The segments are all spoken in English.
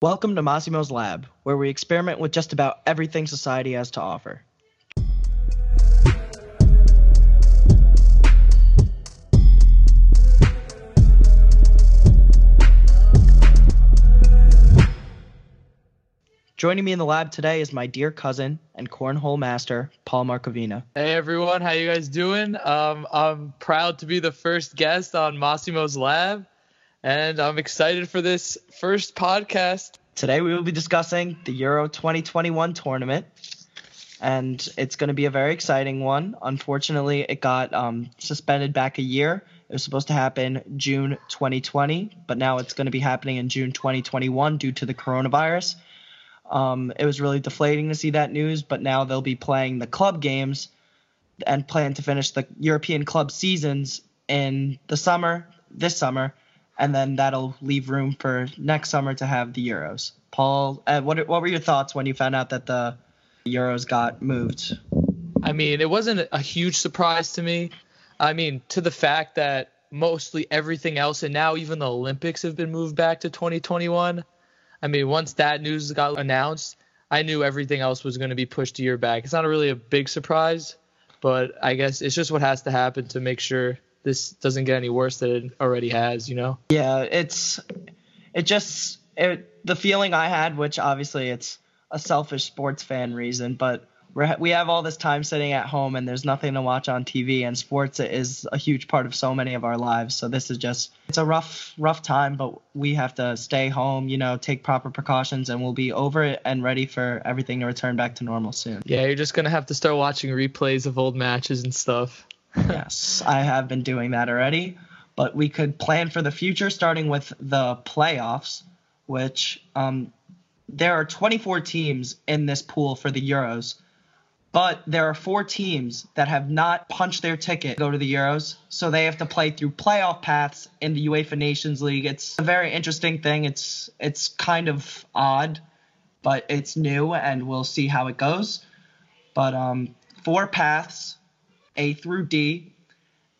Welcome to Massimo's Lab, where we experiment with just about everything society has to offer. Joining me in the lab today is my dear cousin and cornhole master, Paul Markovina. Hey everyone, how you guys doing? Um, I'm proud to be the first guest on Massimo's Lab, and I'm excited for this first podcast. Today we will be discussing the Euro 2021 tournament, and it's going to be a very exciting one. Unfortunately, it got um, suspended back a year. It was supposed to happen June 2020, but now it's going to be happening in June 2021 due to the coronavirus. Um, it was really deflating to see that news, but now they'll be playing the club games and plan to finish the European club seasons in the summer, this summer, and then that'll leave room for next summer to have the Euros. Paul, uh, what what were your thoughts when you found out that the Euros got moved? I mean, it wasn't a huge surprise to me. I mean, to the fact that mostly everything else, and now even the Olympics have been moved back to 2021. I mean, once that news got announced, I knew everything else was going to be pushed a year back. It's not really a big surprise, but I guess it's just what has to happen to make sure this doesn't get any worse than it already has, you know? Yeah, it's it just it, the feeling I had, which obviously it's a selfish sports fan reason, but we're, we have all this time sitting at home and there's nothing to watch on TV and sports is a huge part of so many of our lives. So this is just it's a rough rough time, but we have to stay home, you know, take proper precautions and we'll be over it and ready for everything to return back to normal soon. Yeah, you're just going to have to start watching replays of old matches and stuff. yes, I have been doing that already, but we could plan for the future starting with the playoffs, which um there are 24 teams in this pool for the Euros but there are four teams that have not punched their ticket to go to the Euros, so they have to play through playoff paths in the UEFA Nations League. It's a very interesting thing. It's it's kind of odd, but it's new, and we'll see how it goes. But um, four paths, A through D,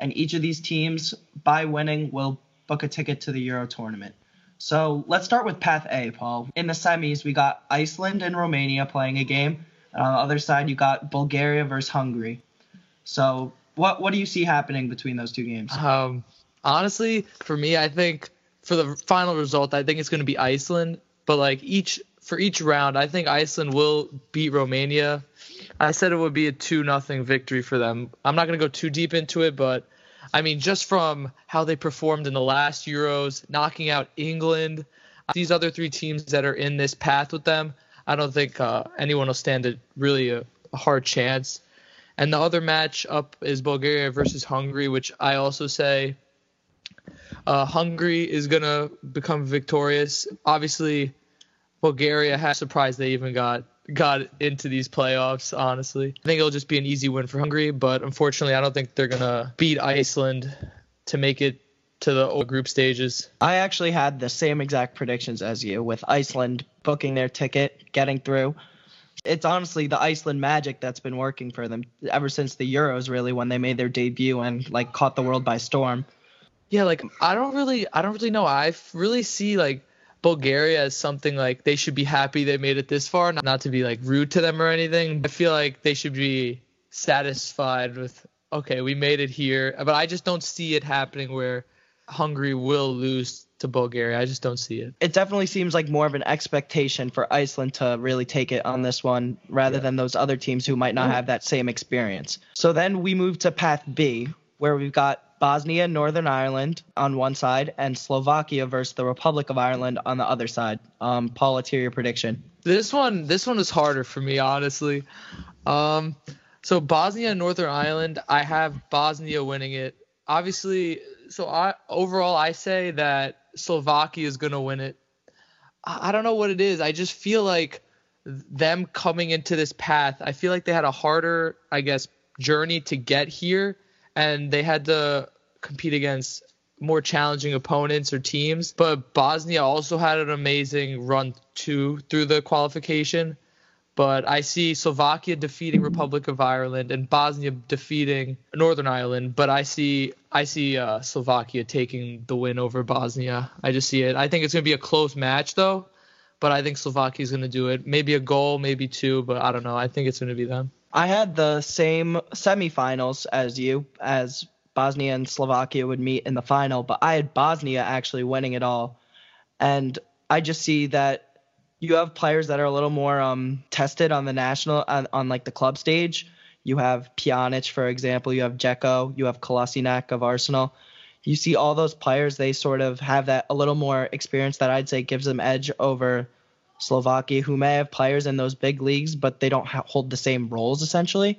and each of these teams, by winning, will book a ticket to the Euro tournament. So let's start with Path A, Paul. In the semis, we got Iceland and Romania playing a game. On uh, the other side, you got Bulgaria versus Hungary. So, what what do you see happening between those two games? Um, honestly, for me, I think for the final result, I think it's going to be Iceland. But like each for each round, I think Iceland will beat Romania. I said it would be a two nothing victory for them. I'm not going to go too deep into it, but I mean, just from how they performed in the last Euros, knocking out England, these other three teams that are in this path with them, I don't think uh, anyone will stand a really a, a, hard chance. And the other match up is Bulgaria versus Hungary, which I also say uh, Hungary is gonna become victorious. Obviously, Bulgaria has surprised they even got got into these playoffs. Honestly, I think it'll just be an easy win for Hungary, but unfortunately, I don't think they're gonna beat Iceland to make it to the group stages. I actually had the same exact predictions as you with Iceland booking their ticket, getting through. It's honestly the Iceland magic that's been working for them ever since the Euros really when they made their debut and like caught the world by storm. Yeah, like I don't really I don't really know. I really see like Bulgaria as something like they should be happy they made it this far, not to be like rude to them or anything. I feel like they should be satisfied with okay, we made it here, but I just don't see it happening where Hungary will lose to Bulgaria. I just don't see it. It definitely seems like more of an expectation for Iceland to really take it on this one rather yeah. than those other teams who might not have that same experience. So then we move to Path B, where we've got Bosnia and Northern Ireland on one side and Slovakia versus the Republic of Ireland on the other side. Um, Paul, let's hear your prediction. This one, this one is harder for me, honestly. Um, so Bosnia and Northern Ireland, I have Bosnia winning it. Obviously, so I overall I say that Slovakia is gonna win it. I, I don't know what it is. I just feel like them coming into this path. I feel like they had a harder, I guess, journey to get here, and they had to compete against more challenging opponents or teams. But Bosnia also had an amazing run too through the qualification. But I see Slovakia defeating Republic of Ireland and Bosnia defeating Northern Ireland. But I see I see uh, Slovakia taking the win over Bosnia. I just see it. I think it's going to be a close match though. but I think Slovakia is going to do it. Maybe a goal, maybe two, but I don't know. I think it's going to be them. I had the same semifinals as you, as Bosnia and Slovakia would meet in the final, but I had Bosnia actually winning it all. And I just see that you have players that are a little more um, tested on the national on, on like the club stage. You have Pjanic, for example. You have Dzeko. You have Kolasinac of Arsenal. You see all those players. They sort of have that a little more experience that I'd say gives them edge over Slovakia, who may have players in those big leagues, but they don't ha- hold the same roles essentially.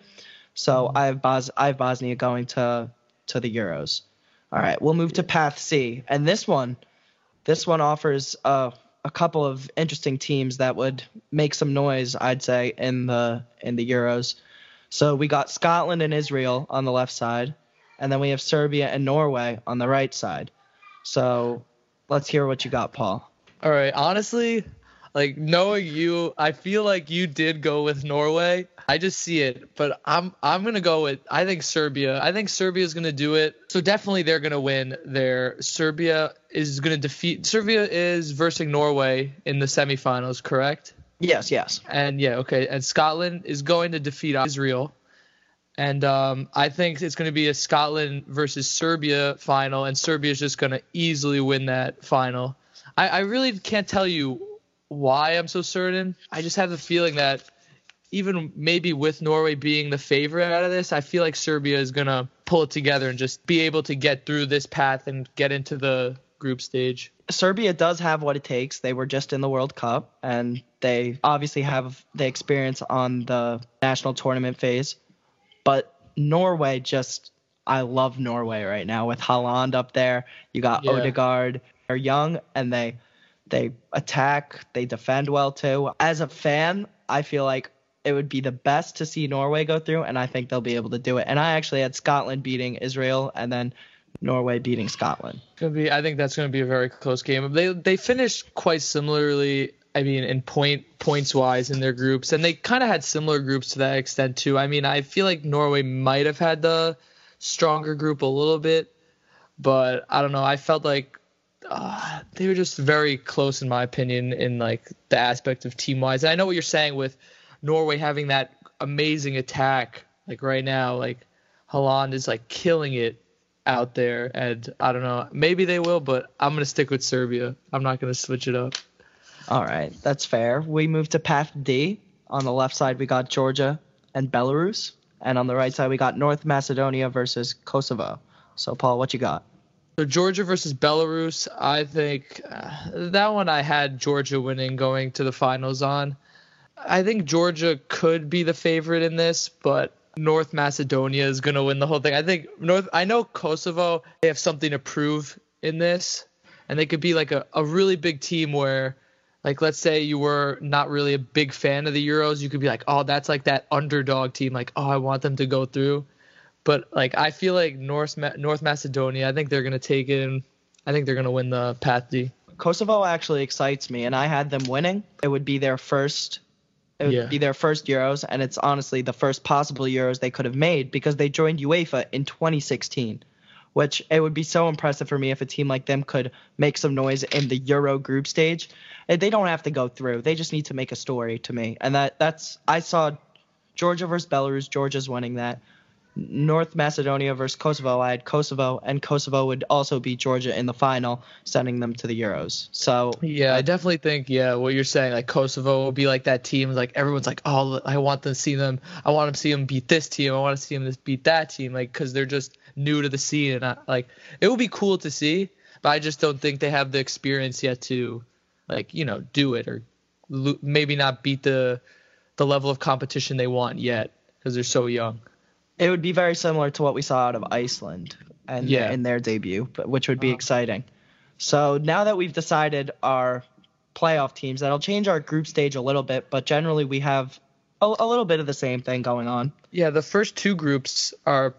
So mm-hmm. I have Bos- I have Bosnia going to to the Euros. All right, we'll move to Path C, and this one, this one offers a a couple of interesting teams that would make some noise, I'd say, in the in the Euros. So we got Scotland and Israel on the left side, and then we have Serbia and Norway on the right side. So let's hear what you got, Paul. All right, honestly, like knowing you, I feel like you did go with Norway. I just see it, but I'm I'm gonna go with I think Serbia. I think Serbia is gonna do it. So definitely they're gonna win. There, Serbia is gonna defeat. Serbia is versus Norway in the semifinals, correct? Yes, yes. And yeah, okay. And Scotland is going to defeat Israel. And um, I think it's going to be a Scotland versus Serbia final, and Serbia is just going to easily win that final. I, I really can't tell you why I'm so certain. I just have the feeling that even maybe with Norway being the favorite out of this, I feel like Serbia is going to pull it together and just be able to get through this path and get into the group stage. Serbia does have what it takes. They were just in the World Cup and they obviously have the experience on the national tournament phase. But Norway just I love Norway right now with Haaland up there. You got yeah. Odegaard. They're young and they they attack, they defend well too. As a fan, I feel like it would be the best to see Norway go through, and I think they'll be able to do it. And I actually had Scotland beating Israel, and then Norway beating Scotland. Gonna be, I think that's going to be a very close game. They they finished quite similarly. I mean, in point points wise in their groups, and they kind of had similar groups to that extent too. I mean, I feel like Norway might have had the stronger group a little bit, but I don't know. I felt like uh, they were just very close in my opinion in like the aspect of team wise. I know what you're saying with Norway having that amazing attack like right now. Like Haaland is like killing it out there, and I don't know. Maybe they will, but I'm gonna stick with Serbia. I'm not gonna switch it up. All right, that's fair. We move to Path D. On the left side, we got Georgia and Belarus, and on the right side, we got North Macedonia versus Kosovo. So, Paul, what you got? So Georgia versus Belarus, I think uh, that one I had Georgia winning going to the finals on. I think Georgia could be the favorite in this, but North Macedonia is going to win the whole thing. I think North I know Kosovo, they have something to prove in this and they could be like a, a really big team where like let's say you were not really a big fan of the Euros, you could be like, "Oh, that's like that underdog team like, oh, I want them to go through." But like I feel like North Ma- North Macedonia, I think they're gonna take it. I think they're gonna win the Path D. Kosovo actually excites me, and I had them winning. It would be their first. It would yeah. be their first Euros, and it's honestly the first possible Euros they could have made because they joined UEFA in 2016 which it would be so impressive for me if a team like them could make some noise in the Euro group stage. They don't have to go through. They just need to make a story to me. And that that's I saw Georgia versus Belarus. Georgia's winning that. North Macedonia versus Kosovo. I had Kosovo, and Kosovo would also beat Georgia in the final, sending them to the Euros. So yeah, I uh, definitely think yeah, what you're saying, like Kosovo will be like that team. Like everyone's like, oh, I want to see them. I want to see them beat this team. I want to see them beat that team. Like because they're just new to the scene, and I, like it would be cool to see, but I just don't think they have the experience yet to, like you know, do it or maybe not beat the the level of competition they want yet because they're so young it would be very similar to what we saw out of Iceland and yeah. in their debut, but which would be uh-huh. exciting. So now that we've decided our playoff teams, that'll change our group stage a little bit, but generally we have a, a little bit of the same thing going on. Yeah, the first two groups are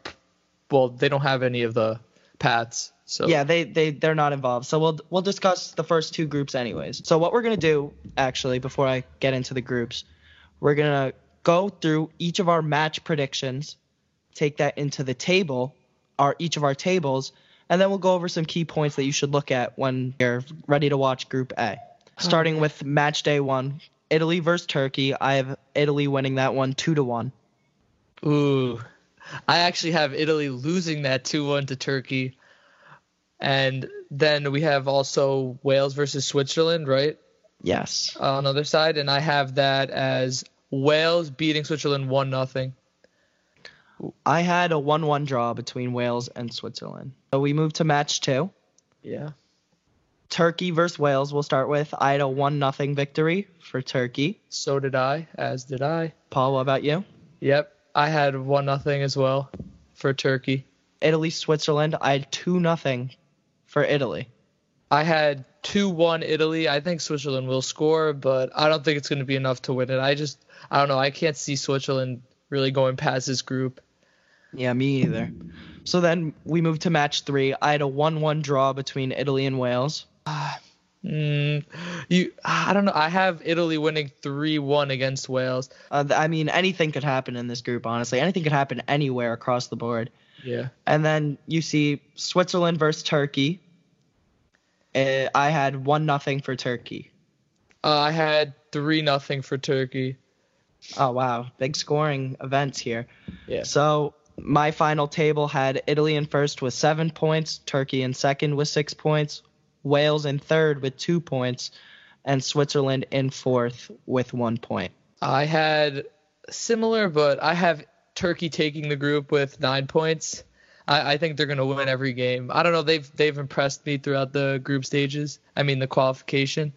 well, they don't have any of the paths. So yeah, they they they're not involved. So we'll we'll discuss the first two groups anyways. So what we're gonna do actually before I get into the groups, we're gonna go through each of our match predictions take that into the table, our each of our tables, and then we'll go over some key points that you should look at when you're ready to watch Group A. starting with match day one, Italy versus Turkey. I have Italy winning that one two to one. Ooh, I actually have Italy losing that two one to Turkey, and then we have also Wales versus Switzerland, right? Yes. On the other side, and I have that as Wales beating Switzerland one nothing. I had a one-one draw between Wales and Switzerland. So we move to match two. Yeah. Turkey versus Wales. We'll start with. I had a one nothing victory for Turkey. So did I, as did I. Paul, what about you? Yep, I had one nothing as well for Turkey. Italy Switzerland. I had two nothing for Italy. I had two one Italy. I think Switzerland will score, but I don't think it's going to be enough to win it. I just I don't know. I can't see Switzerland really going past this group. Yeah, me either. So then we move to match three. I had a one-one draw between Italy and Wales. Mm, you, I don't know. I have Italy winning three one against Wales. Uh, I mean, anything could happen in this group. Honestly, anything could happen anywhere across the board. Yeah. And then you see Switzerland versus Turkey. Uh, I had one nothing for Turkey. Uh, I had three nothing for Turkey. Oh wow, big scoring events here. Yeah. So my final table had Italy in first with seven points, Turkey in second with six points, Wales in third with two points, and Switzerland in fourth with one point. I had similar, but I have Turkey taking the group with nine points. I, I think they're gonna win every game. I don't know. They've they've impressed me throughout the group stages. I mean the qualification.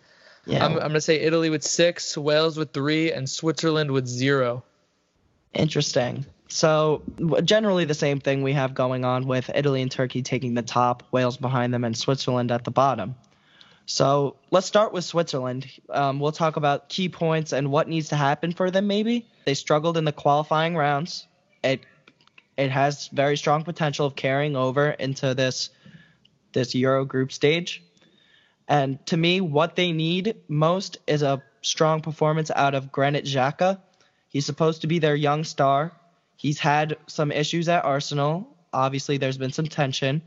Yeah. I'm, I'm gonna say Italy with six, Wales with three, and Switzerland with zero. Interesting. So generally the same thing we have going on with Italy and Turkey taking the top, Wales behind them, and Switzerland at the bottom. So let's start with Switzerland. Um, we'll talk about key points and what needs to happen for them. Maybe they struggled in the qualifying rounds. It it has very strong potential of carrying over into this this Euro group stage. And to me, what they need most is a strong performance out of Granit Xhaka. He's supposed to be their young star. He's had some issues at Arsenal. Obviously, there's been some tension.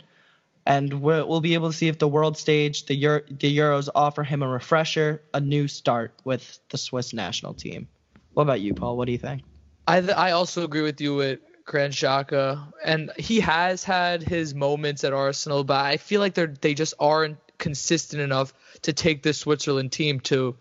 And we'll, we'll be able to see if the world stage, the, Euro, the Euros, offer him a refresher, a new start with the Swiss national team. What about you, Paul? What do you think? I th- I also agree with you with Granit Xhaka, and he has had his moments at Arsenal, but I feel like they're they just aren't consistent enough to take this Switzerland team to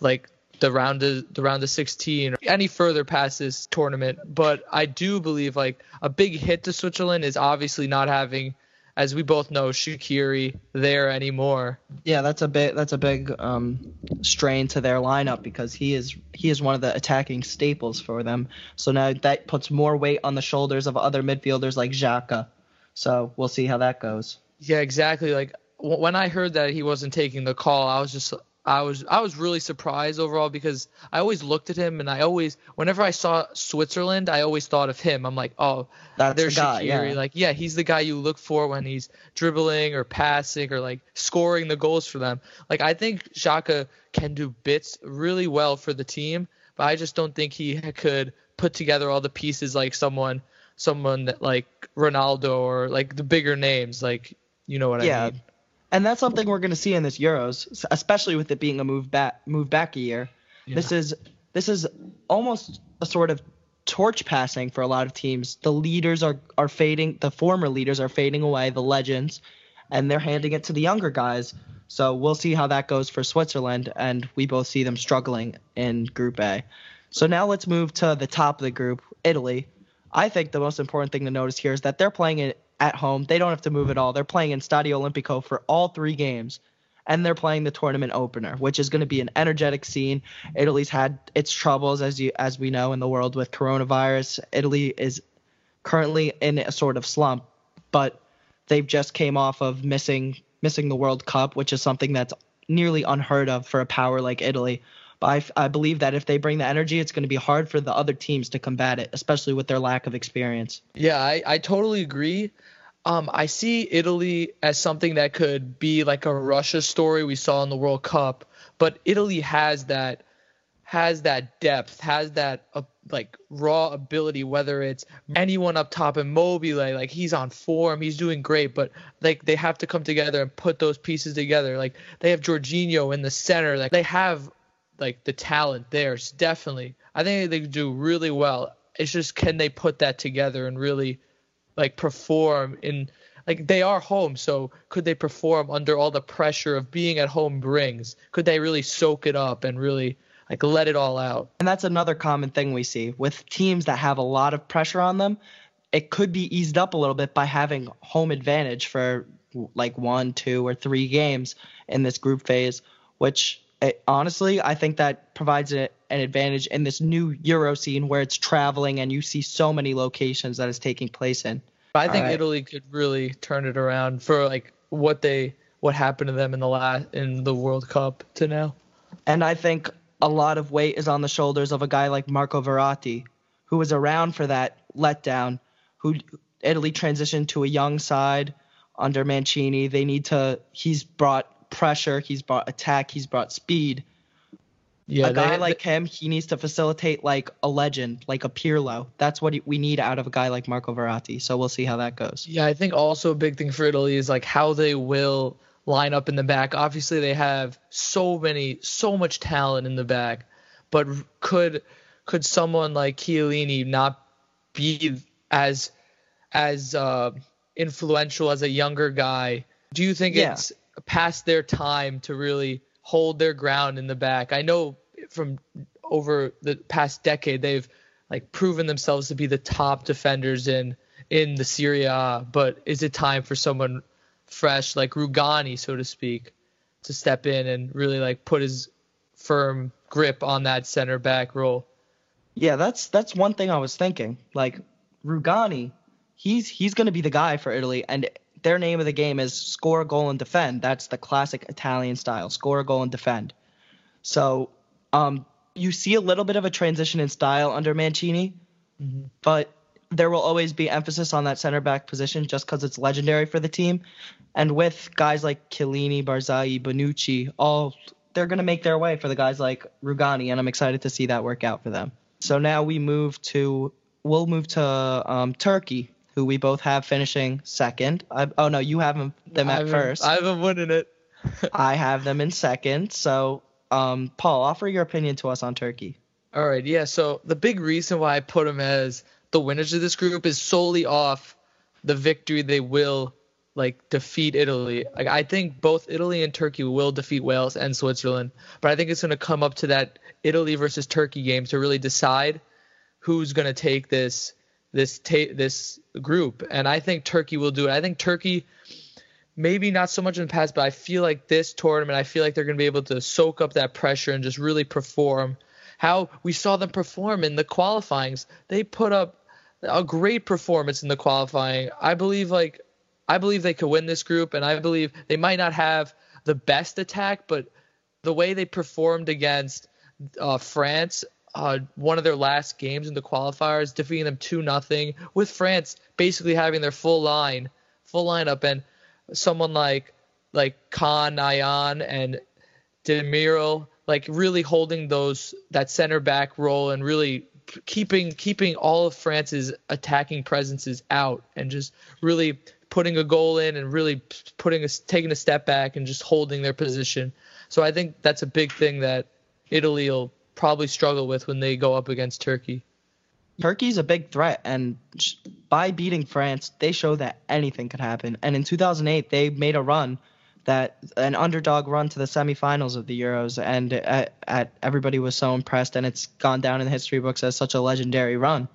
like the round of the round of 16 or any further past this tournament. But I do believe like a big hit to Switzerland is obviously not having, as we both know, Shaqiri there anymore. Yeah, that's a bit that's a big um, strain to their lineup because he is he is one of the attacking staples for them. So now that puts more weight on the shoulders of other midfielders like Xhaka. So we'll see how that goes. Yeah, exactly. Like w- when I heard that he wasn't taking the call, I was just I was I was really surprised overall because I always looked at him and I always whenever I saw Switzerland I always thought of him. I'm like, oh, That's there's the guy. Shaqiri. Yeah. Like, yeah, he's the guy you look for when he's dribbling or passing or like scoring the goals for them. Like I think Xhaka can do bits really well for the team, but I just don't think he could put together all the pieces like someone someone that like Ronaldo or like the bigger names like you know what Yeah. I mean. And that's something we're going to see in this Euros, especially with it being a move back move back a year. This is this is almost a sort of torch passing for a lot of teams. The leaders are are fading, the former leaders are fading away, the legends, and they're handing it to the younger guys. So we'll see how that goes for Switzerland, and we both see them struggling in Group A. So now let's move to the top of the group, Italy. I think the most important thing to notice here is that they're playing it at home. They don't have to move at all. They're playing in Stadio Olimpico for all three games, and they're playing the tournament opener, which is going to be an energetic scene. Italy's had its troubles, as you as we know, in the world with coronavirus. Italy is currently in a sort of slump, but they've just came off of missing missing the World Cup, which is something that's nearly unheard of for a power like Italy. But I, I believe that if they bring the energy, it's going to be hard for the other teams to combat it, especially with their lack of experience. Yeah, I, I totally agree. Um, I see Italy as something that could be like a Russia story we saw in the World Cup, but Italy has that has that depth, has that uh, like raw ability, whether it's anyone up top Immobile, like he's on form, he's doing great, but like they have to come together and put those pieces together. Like they have Jorginho in the center, like they have like the talent there, definitely. I think they do really well. It's just can they put that together and really like perform in like they are home, so could they perform under all the pressure of being at home brings? Could they really soak it up and really like let it all out? And that's another common thing we see with teams that have a lot of pressure on them. It could be eased up a little bit by having home advantage for like one, two, or three games in this group phase, which it, honestly, I think that provides a, an advantage in this new Euro scene where it's traveling and you see so many locations that is taking place in. I think right. Italy could really turn it around for like what they what happened to them in the last in the World Cup to now. And I think a lot of weight is on the shoulders of a guy like Marco Verratti, who was around for that letdown, who Italy transitioned to a young side under Mancini. They need to he's brought pressure, he's brought attack, he's brought speed yeah, a guy they, like him, he needs to facilitate like a legend, like a Pirlo. That's what we need out of a guy like Marco Verratti. So we'll see how that goes. Yeah, I think also a big thing for Italy is like how they will line up in the back. Obviously, they have so many, so much talent in the back, but could could someone like Chiellini not be as as uh, influential as a younger guy? Do you think yeah. it's past their time to really hold their ground in the back. I know from over the past decade they've like proven themselves to be the top defenders in in the Serie A, but is it time for someone fresh like Rugani, so to speak, to step in and really like put his firm grip on that center back role? Yeah, that's that's one thing I was thinking. Like Rugani, he's he's going to be the guy for Italy, and their name of the game is score a goal and defend. That's the classic Italian style: score a goal and defend. So um, you see a little bit of a transition in style under Mancini, mm-hmm. but there will always be emphasis on that center back position just because it's legendary for the team. And with guys like Chiellini, Barzagli, Bonucci, all they're going to make their way for the guys like Rugani, and I'm excited to see that work out for them. So now we move to we'll move to um, Turkey who we both have finishing second. I, oh no, you have them, them at first. I have them winning it. I have them in second. So, um, Paul, offer your opinion to us on Turkey. All right, yeah. So the big reason why I put them as the winners of this group is solely off the victory they will like defeat Italy. Like I think both Italy and Turkey will defeat Wales and Switzerland, but I think it's going to come up to that Italy versus Turkey game to really decide who's going to take this this ta- this group, and I think Turkey will do it. I think Turkey, maybe not so much in the past, but I feel like this tournament, I feel like they're going to be able to soak up that pressure and just really perform. How we saw them perform in the qualifyings, they put up a great performance in the qualifying. I believe like I believe they could win this group, and I believe they might not have the best attack, but the way they performed against uh, France uh, one of their last games in the qualifiers, defeating them two nothing, with France basically having their full line, full lineup, and someone like like Kaan Ayhan and Demiral like really holding those that center back role and really keeping keeping all of France's attacking presences out and just really putting a goal in and really putting a taking a step back and just holding their position. So I think that's a big thing that Italy will probably struggle with when they go up against Turkey. Turkey's a big threat, and by beating France, they show that anything could happen. And in 2008, they made a run that an underdog run to the semifinals of the Euros, and at, at, everybody was so impressed, and it's gone down in the history books as such a legendary run.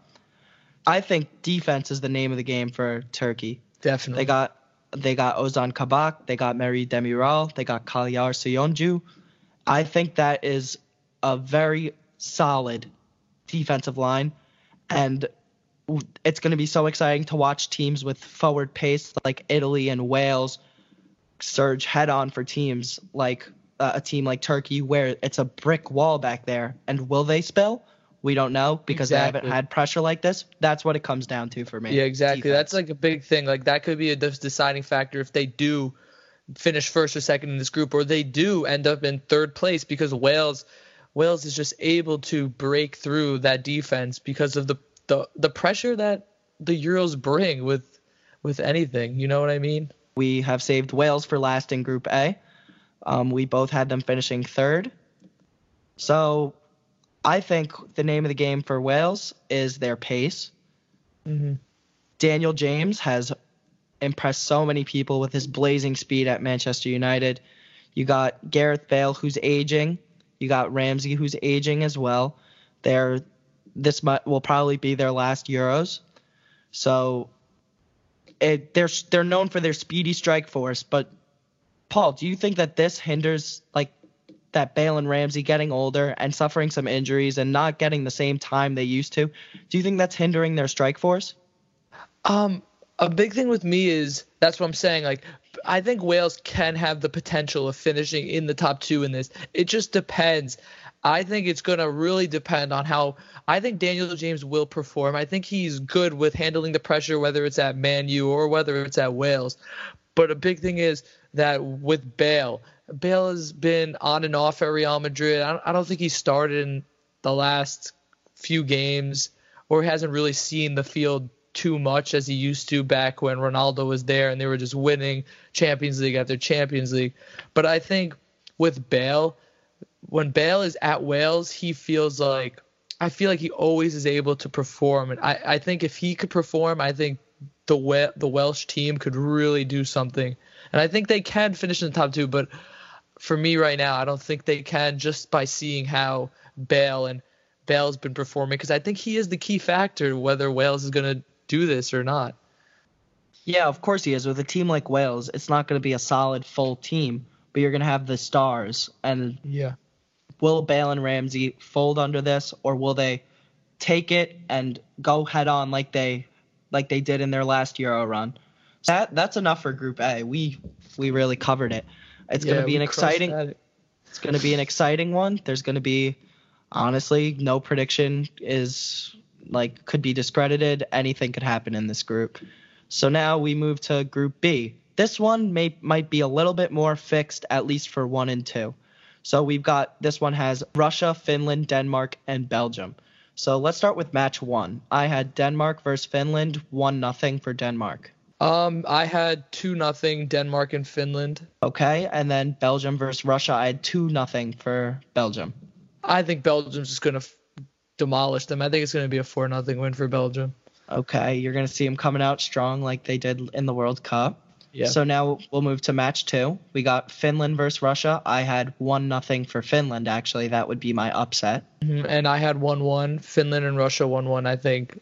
I think defense is the name of the game for Turkey. Definitely. They got they got Ozan Kabak, they got Merih Demiral, they got Çağlar Söyüncü. I think that is a very solid defensive line, and it's going to be so exciting to watch teams with forward pace like Italy and Wales surge head on for teams like uh, a team like Turkey where it's a brick wall back there. And will they spill? We don't know because exactly. they haven't had pressure like this. That's what it comes down to for me. Yeah, exactly. Defense. That's like a big thing. Like that could be a deciding factor if they do finish first or second in this group, or they do end up in third place because Wales Wales is just able to break through that defense because of the the, the pressure that the Euros bring with with anything. You know what I mean? We have saved Wales for last in Group A. Um, we both had them finishing third. So I think the name of the game for Wales is their pace. Mm-hmm. Daniel James has impressed so many people with his blazing speed at Manchester United. You got Gareth Bale, who's aging. You got Ramsey, who's aging as well. They're this might, will probably be their last Euros, so it, they're they're known for their speedy strike force. But Paul, do you think that this hinders like that Bale and Ramsey getting older and suffering some injuries and not getting the same time they used to? Do you think that's hindering their strike force? Um, a big thing with me is that's what I'm saying. Like, I think Wales can have the potential of finishing in the top two in this. It just depends. I think it's going to really depend on how. I think Daniel James will perform. I think he's good with handling the pressure, whether it's at Man U or whether it's at Wales. But a big thing is that with Bale, Bale has been on and off at Real Madrid. I don't, think he started in the last few games or hasn't really seen the field too much as he used to back when Ronaldo was there and they were just winning Champions League after Champions League. But I think with Bale, when Bale is at Wales, he feels like I feel like he always is able to perform, and I, I think if he could perform, I think the the Welsh team could really do something, and I think they can finish in the top two. But for me right now, I don't think they can just by seeing how Bale and Bale's been performing because I think he is the key factor whether Wales is going to do this or not. Yeah, of course he is. With a team like Wales, it's not going to be a solid full team, but you're going to have the stars. And yeah, will Bale and Ramsey fold under this, or will they take it and go head on like they like they did in their last Euro run? So that that's enough for Group A. We we really covered it. It's yeah, going to be an exciting. It's going to be an exciting one. There's going to be, honestly, no prediction is like could be discredited. Anything could happen in this group. So now we move to Group B. This one may might be a little bit more fixed, at least for one and two. So we've got this one has Russia, Finland, Denmark, and Belgium. So let's start with match one. I had Denmark versus Finland, one nothing for Denmark. Um, I had two nothing Denmark and Finland. Okay, and then Belgium versus Russia, I had two nothing for Belgium. I think Belgium's just gonna f- demolish them. I think it's gonna be a four nothing win for Belgium. Okay, you're gonna see them coming out strong like they did in the World Cup. Yeah. So now we'll move to match two. We got Finland versus Russia. I had one nothing for Finland. Actually, that would be my upset. Mm-hmm. And I had one one. Finland and Russia one one. I think.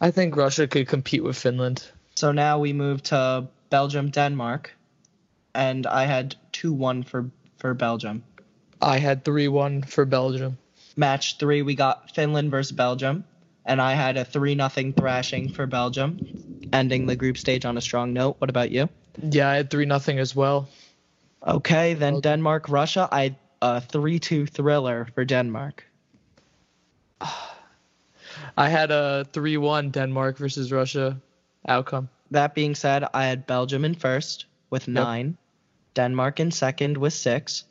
I think Russia could compete with Finland. So now we move to Belgium Denmark, and I had two one for for Belgium. I had three one for Belgium. Match three, we got Finland versus Belgium and I had a three nothing thrashing for Belgium, ending the group stage on a strong note. What about you? Yeah, I had three nothing as well. Okay, then. Denmark Russia. I had a three two thriller for Denmark. I had a three one Denmark versus Russia outcome. That being said, I had Belgium in first with yep. nine, Denmark in second with six,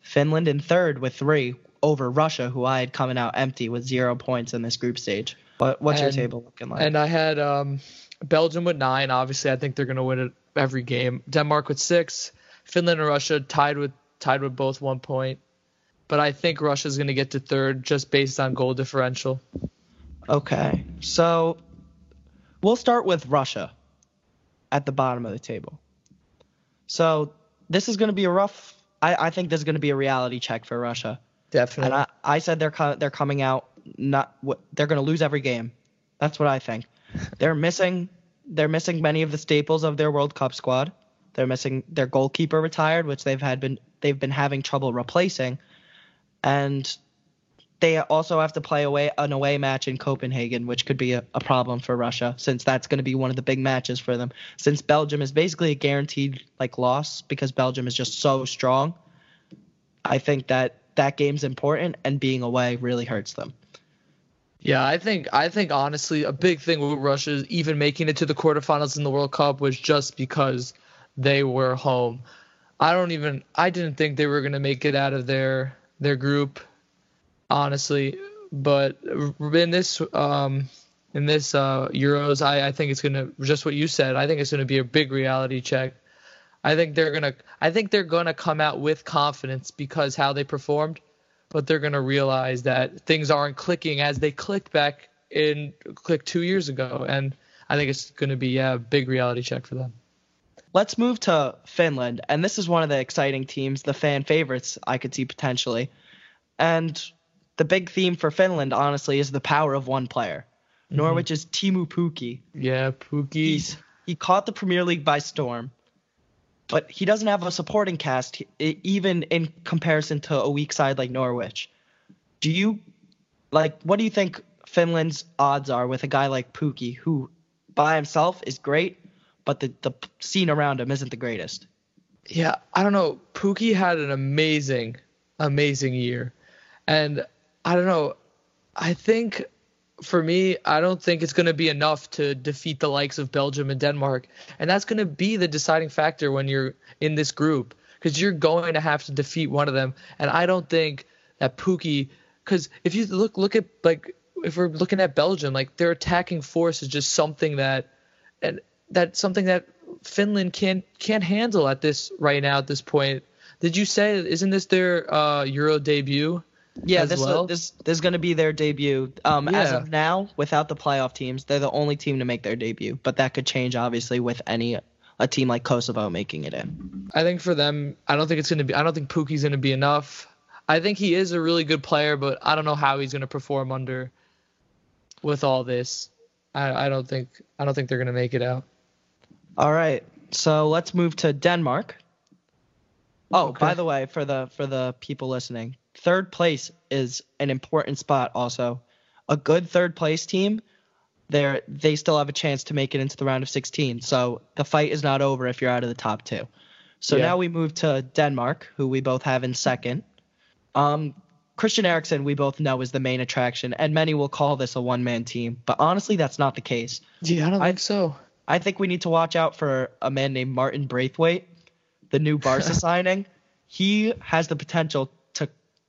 Finland in third with three, over Russia, who I had coming out empty with zero points in this group stage. But what's and, your table looking like? And I had um, Belgium with nine. Obviously, I think they're going to win it every game. Denmark with six. Finland and Russia tied with tied with both one point. But I think Russia's going to get to third just based on goal differential. Okay, so we'll start with Russia at the bottom of the table. So this is going to be a rough. I, I think this is going to be a reality check for Russia. Definitely. And I, I said they're co- they're coming out not they're going to lose every game. That's what I think. they're missing they're missing many of the staples of their World Cup squad. They're missing their goalkeeper retired, which they've had been they've been having trouble replacing, and they also have to play away an away match in Copenhagen, which could be a, a problem for Russia since that's going to be one of the big matches for them. Since Belgium is basically a guaranteed like loss because Belgium is just so strong. I think that that game's important, and being away really hurts them. Yeah, I think I think honestly a big thing with Russia even making it to the quarterfinals in the World Cup was just because they were home. I don't even I didn't think they were gonna make it out of their their group. honestly. But in this um, in this uh, Euros, I, I think it's gonna just what you said. I think it's gonna be a big reality check. I think they're gonna I think they're gonna come out with confidence because how they performed, but they're gonna realize that things aren't clicking as they clicked back in click two years ago, and I think it's gonna be yeah, a big reality check for them. Let's move to Finland, and this is one of the exciting teams, the fan favorites I could see potentially. And the big theme for Finland, honestly, is the power of one player. Mm-hmm. Norwich's Teemu Pukki. Yeah, Pukki. He's, he caught the Premier League by storm, but he doesn't have a supporting cast, even in comparison to a weak side like Norwich. Do you, like, what do you think Finland's odds are with a guy like Pukki, who by himself is great, but the, the scene around him isn't the greatest? Yeah, I don't know. Pukki had an amazing, amazing year. And I don't know. I think for me, I don't think it's going to be enough to defeat the likes of Belgium and Denmark. And that's going to be the deciding factor when you're in this group because you're going to have to defeat one of them. And I don't think that Pukki, because if you look look at like if we're looking at Belgium, like their attacking force is just something that and that's something that Finland can't can't handle at this right now at this point. Did you say isn't this their uh, Euro debut? Yeah, this, well? this this is going to be their debut. Um, yeah. As of now, without the playoff teams, they're the only team to make their debut. But that could change, obviously, with any a team like Kosovo making it in. I think for them, I don't think it's going to be. I don't think Pukki's going to be enough. I think he is a really good player, but I don't know how he's going to perform under with all this. I, I don't think I don't think they're going to make it out. All right, so let's move to Denmark. Oh, okay. by the way, for the for the people listening, third place is an important spot also. A good third place team, they they still have a chance to make it into the round of 16. So the fight is not over if you're out of the top two. So yeah. now we move to Denmark, who we both have in second. Um, Christian Eriksen, we both know, is the main attraction, and many will call this a one man team. But honestly, that's not the case. Yeah, I don't I, think so. I think we need to watch out for a man named Martin Braithwaite, the new Barca signing. He has the potential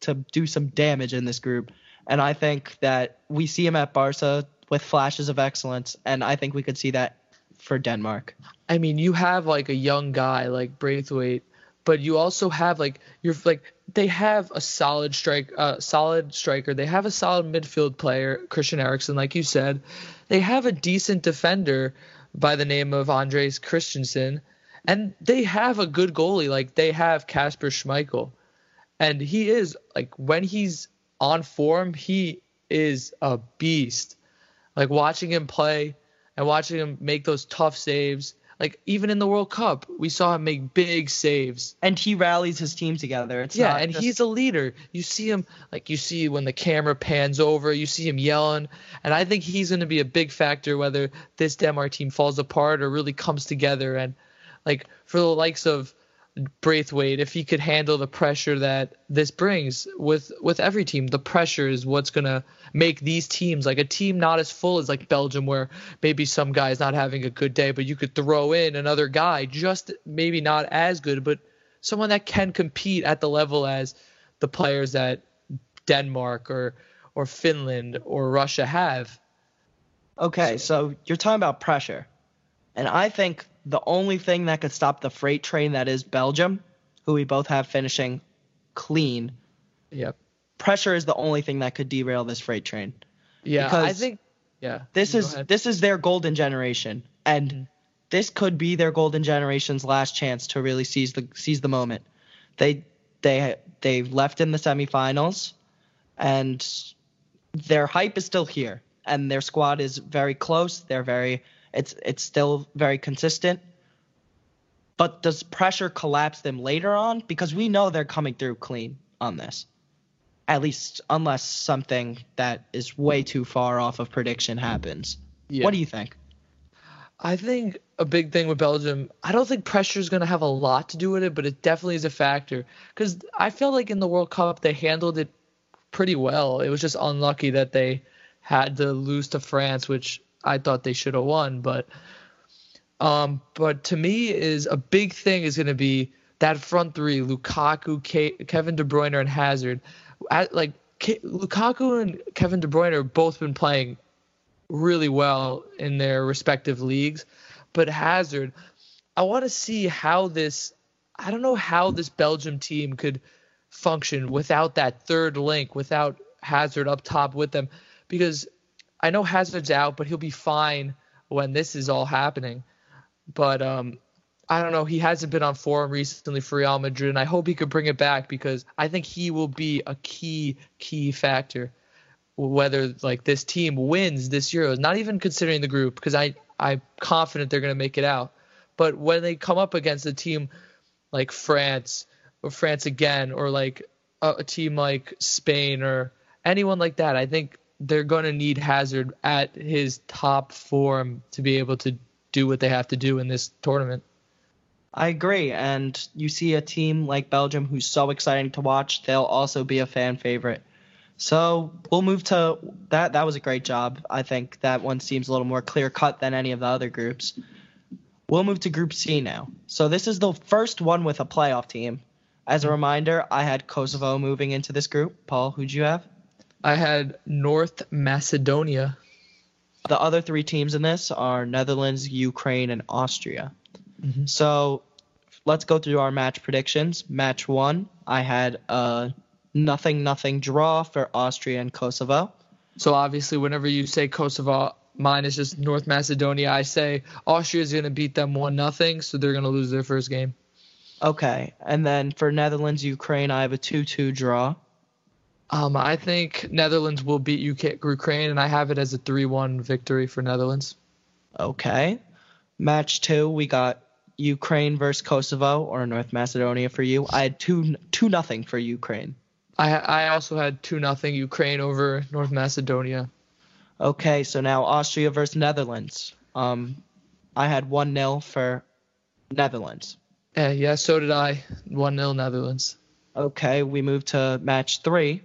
to do some damage in this group. And I think that we see him at Barca with flashes of excellence, and I think we could see that for Denmark. I mean, you have like a young guy like Braithwaite, but you also have like you're like they have a solid strike, uh, solid striker. They have a solid midfield player, Christian Eriksen, like you said. They have a decent defender by the name of Andreas Christensen, and they have a good goalie. Like they have Kasper Schmeichel and he is like when he's on form, he is a beast. Like watching him play and watching him make those tough saves. Like even in the World Cup, we saw him make big saves. And he rallies his team together. It's yeah, and just... he's a leader. You see him like you see when the camera pans over, you see him yelling. And I think he's going to be a big factor whether this Denmark team falls apart or really comes together. And like for the likes of Braithwaite if he could handle the pressure that this brings with with every team. The pressure is what's gonna make these teams like a team not as full as like Belgium, where maybe some guy's not having a good day, but you could throw in another guy, just maybe not as good, but someone that can compete at the level as the players that Denmark or or Finland or Russia have. Okay, so you're talking about pressure. And I think the only thing that could stop the freight train that is Belgium, who we both have finishing clean. Yep. Pressure is the only thing that could derail this freight train. Yeah, because I think yeah. This is ahead. this is their golden generation and mm-hmm. this could be their golden generation's last chance to really seize the seize the moment. They they they left in the semifinals and their hype is still here and their squad is very close. They're very it's it's still very consistent. But does pressure collapse them later on? Because we know they're coming through clean on this. At least unless something that is way too far off of prediction happens. Yeah. What do you think? I think a big thing with Belgium, I don't think pressure is going to have a lot to do with it, but it definitely is a factor. Because I feel like in the World Cup, they handled it pretty well. It was just unlucky that they had to lose to France, which I thought they should have won. But um, but to me is a big thing is going to be that front three: Lukaku, Ke- Kevin De Bruyne, and Hazard. At, like K- Lukaku and Kevin De Bruyne have both been playing really well in their respective leagues, but Hazard, I want to see how this. I don't know how this Belgium team could function without that third link, without Hazard up top with them, because I know Hazard's out, but he'll be fine when this is all happening. But um, I don't know. He hasn't been on form recently for Real Madrid, and I hope he could bring it back because I think he will be a key key factor whether like this team wins this Euros. Not even considering the group because I I'm confident they're gonna make it out. But when they come up against a team like France or France again, or like a, a team like Spain or anyone like that, I think they're gonna need Hazard at his top form to be able to do what they have to do in this tournament. I agree. And you see a team like Belgium who's so exciting to watch, they'll also be a fan favorite. So we'll move to that. That was a great job. I think that one seems a little more clear cut than any of the other groups. We'll move to Group C now. So this is the first one with a playoff team. As a reminder, I had Kosovo moving into this group. Paul, who'd you have? I had North Macedonia. The other three teams in this are Netherlands, Ukraine, and Austria. Mhm. So let's go through our match predictions. Match one, I had a nothing nothing draw for Austria and Kosovo. So obviously, whenever you say Kosovo, mine is just North Macedonia. I say Austria is going to beat them one nothing, so they're going to lose their first game. Okay, and then for Netherlands Ukraine, I have a two-two draw. Um, I think Netherlands will beat UK, Ukraine, and I have it as a three-one victory for Netherlands. Okay, match two, we got Ukraine versus Kosovo or North Macedonia for you. I had two two nothing for Ukraine. I I also had two nothing Ukraine over North Macedonia. Okay, so now Austria versus Netherlands. Um, I had one 0 for Netherlands. Yeah, yeah, so did I. One 0 Netherlands. Okay, we move to match three,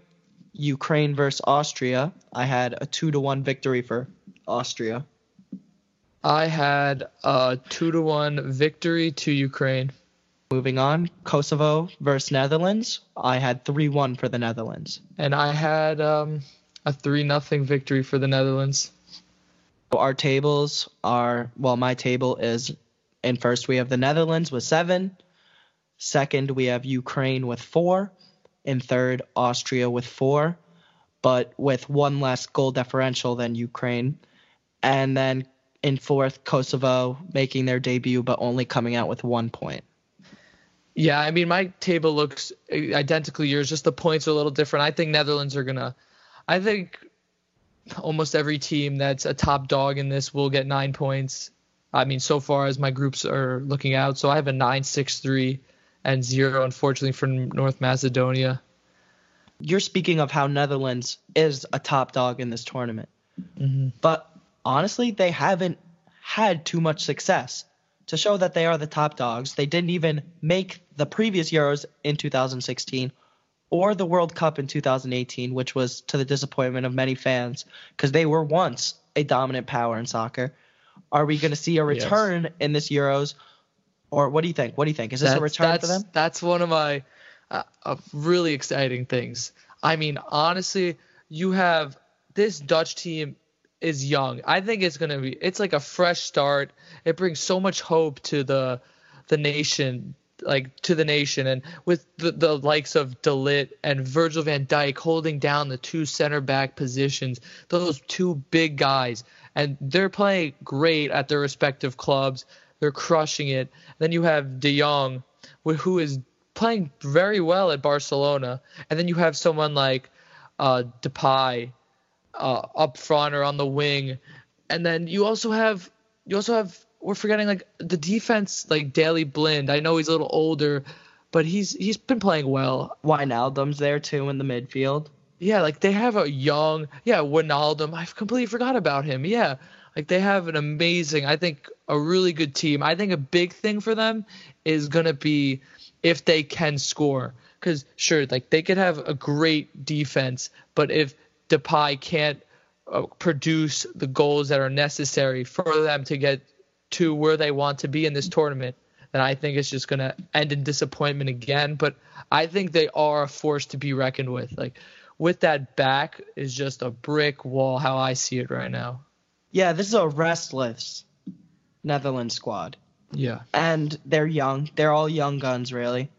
Ukraine versus Austria. I had a two to one victory for Austria. I had a two to one victory to Ukraine. Moving on, Kosovo versus Netherlands. I had three one for the Netherlands. and I had um, a three nothing victory for the Netherlands. Our tables are well, my table is in first we have the Netherlands with seven. Second we have Ukraine with four. In third, Austria with four, but with one less goal differential than Ukraine. And then in fourth, Kosovo making their debut but only coming out with one point. Yeah, I mean my table looks identical to yours, just the points are a little different. I think Netherlands are gonna. I think almost every team that's a top dog in this will get nine points. I mean, so far as my groups are looking out, so I have a nine, six, three, and zero. Unfortunately for North Macedonia. You're speaking of how Netherlands is a top dog in this tournament. hmm but honestly, they haven't had too much success. To show that they are the top dogs, they didn't even make the previous Euros in 2016 or the World Cup in 2018, which was to the disappointment of many fans because they were once a dominant power in soccer. Are we going to see a Yes. return in this Euros? Or what do you think? What do you think? Is this a return for them? That's one of my uh, uh, really exciting things. I mean, honestly, you have this Dutch team is young. I think it's gonna be. It's like a fresh start. It brings so much hope to the the nation, like to the nation, and with the, the likes of de Ligt and Virgil Van Dijk holding down the two center back positions, those two big guys, and they're playing great at their respective clubs. They're crushing it. Then you have De Jong, who is playing very well at Barcelona, and then you have someone like uh, Depay uh, up front or on the wing, and then you also have you also have we're forgetting like the defense like Daley Blind. I know he's a little older, but he's he's been playing well. Wijnaldum's there too in the midfield. Yeah, like they have a young yeah Wijnaldum. I've completely forgot about him. Yeah, like they have an amazing. I think a really good team. I think a big thing for them is gonna be if they can score. Because sure, like they could have a great defense, but if Depay can't uh, produce the goals that are necessary for them to get to where they want to be in this tournament, then I think it's just gonna end in disappointment again. But I think they are a force to be reckoned with. Like with that back is just a brick wall. How I see it right now. Yeah, this is a restless Netherlands squad. Yeah. And they're young. They're all young guns, really.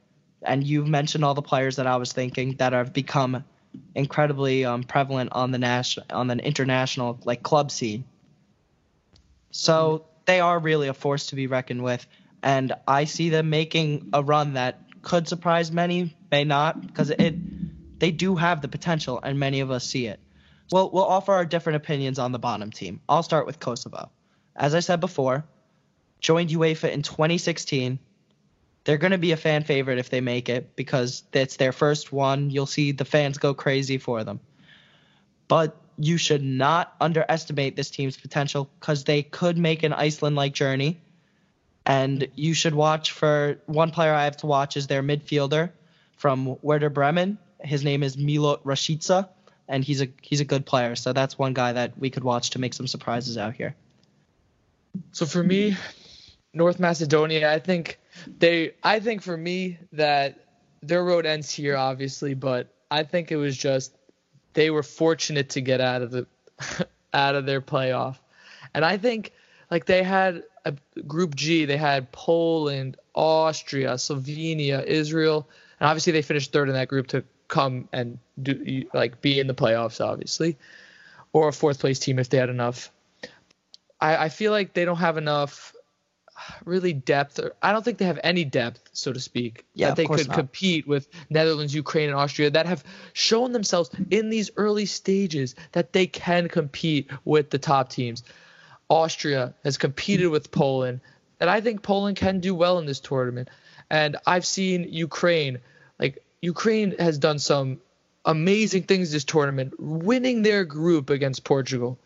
And you've mentioned all the players that I was thinking that have become incredibly um, prevalent on the national, on the international like club scene. So they are really a force to be reckoned with, and I see them making a run that could surprise many, may not, because it they do have the potential, and many of us see it. Well, we'll offer our different opinions on the bottom team. I'll start with Kosovo. As I said before, joined UEFA in 2016. They're going to be a fan favorite if they make it because it's their first one. You'll see the fans go crazy for them. But you should not underestimate this team's potential because they could make an Iceland like journey. And you should watch for one player I have to watch is their midfielder from Werder Bremen. His name is Milot Rashica, and he's a he's a good player. So that's one guy that we could watch to make some surprises out here. So for me, North Macedonia, I think they I think for me that their road ends here obviously, but I think it was just they were fortunate to get out of the out of their playoff. And I think like they had a group G, they had Poland, Austria, Slovenia, Israel, and obviously they finished third in that group to come and do like be in the playoffs obviously or a fourth place team if they had enough. I, I feel like they don't have enough uh, really depth. Or, I don't think they have any depth, so to speak, yeah, that they could not. compete with Netherlands, Ukraine, and Austria that have shown themselves in these early stages that they can compete with the top teams. Austria has competed with Poland, and I think Poland can do well in this tournament. And I've seen Ukraine, like Ukraine has done some amazing things this tournament, winning their group against Portugal.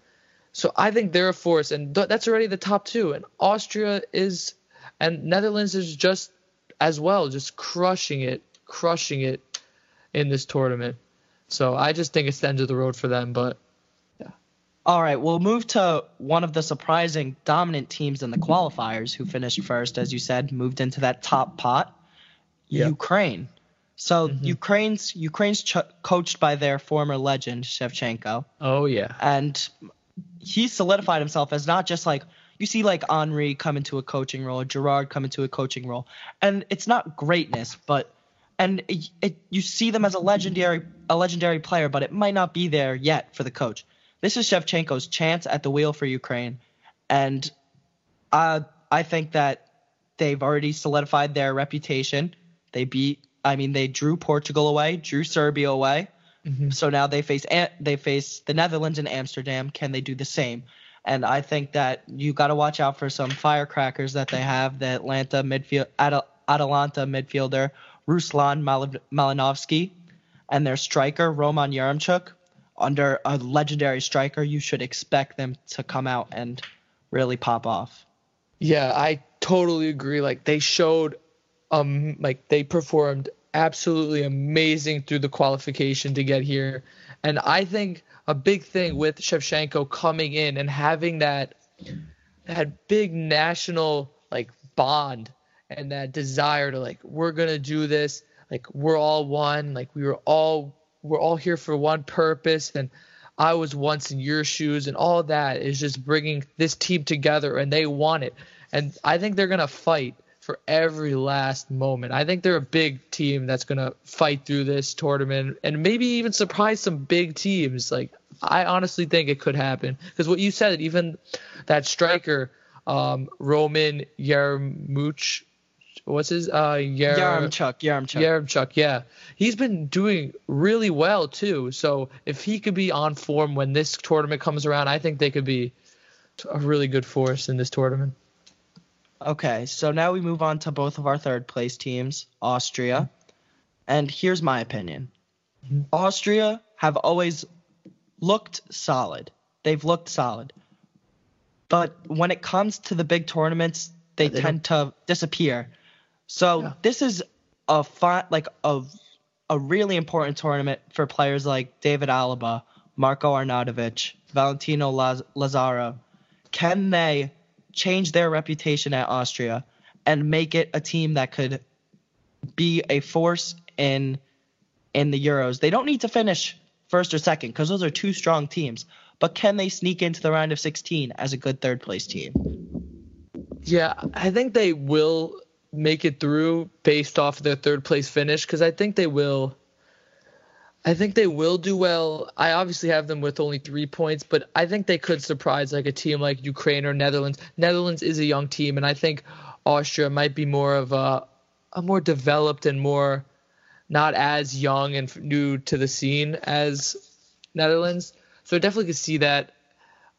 So I think they're a force, and th- that's already the top two. And Austria is, and Netherlands is just as well, just crushing it, crushing it in this tournament. So I just think it's the end of the road for them. But yeah. All right, we'll move to one of the surprising dominant teams in the qualifiers who finished first, as you said, moved into that top pot. Yeah. Ukraine. So Mhm. Ukraine's Ukraine's ch- coached by their former legend Shevchenko, Oh yeah. and he solidified himself as not just like you see like Henry come into a coaching role, Gerrard come into a coaching role, and it's not greatness, but and it, it you see them as a legendary a legendary player, but it might not be there yet for the coach. This is Shevchenko's chance at the wheel for Ukraine, and uh, I think that they've already solidified their reputation. They beat, I mean, they drew Portugal away, drew Serbia away. Mhm. So now they face they face the Netherlands and Amsterdam. Can they do the same? And I think that you got to watch out for some firecrackers that they have. The Atlanta midfield Atal- Atalanta midfielder Ruslan Mal- Malinovskyi and their striker Roman Yaremchuk. Under a legendary striker, you should expect them to come out and really pop off. Yeah, I totally agree. Like they showed, um, like they performed absolutely amazing through the qualification to get here, and I think a big thing with Shevchenko coming in and having that that big national like bond and that desire to like we're gonna do this, like we're all one, like we were all we're all here for one purpose and I was once in your shoes and all that is just bringing this team together and they want it. And I think they're to fight for every last moment. I think they're a big team that's going to fight through this tournament and maybe even surprise some big teams. Like I honestly think it could happen because what you said, even that striker, um, Roman Yarmuch, what's his uh Yar- Yaremchuk, Yaremchuk. Yaremchuk, yeah. He's been doing really well too. So if he could be on form when this tournament comes around, I think they could be a really good force in this tournament. Okay, so now we move on to both of our third place teams, Austria. And here's my opinion Mhm. Austria have always looked solid. They've looked solid. But when it comes to the big tournaments, they, they tend to disappear. So Yeah. this is a fi- like a a really important tournament for players like David Alaba, Marco Arnautovic, Valentino Laz- Lazaro. Can they change their reputation at Austria and make it a team that could be a force in in the Euros? They don't need to finish first or second because those are two strong teams. But can they sneak into the round of 16 as a good third place team? Yeah, I think they will make it through based off their third place finish because I think they will. I think they will do well. I obviously have them with only three points, but I think they could surprise like a team like Ukraine or Netherlands. Netherlands is a young team, and I think Austria might be more of a a more developed and more not as young and new to the scene as Netherlands. So I definitely could see that.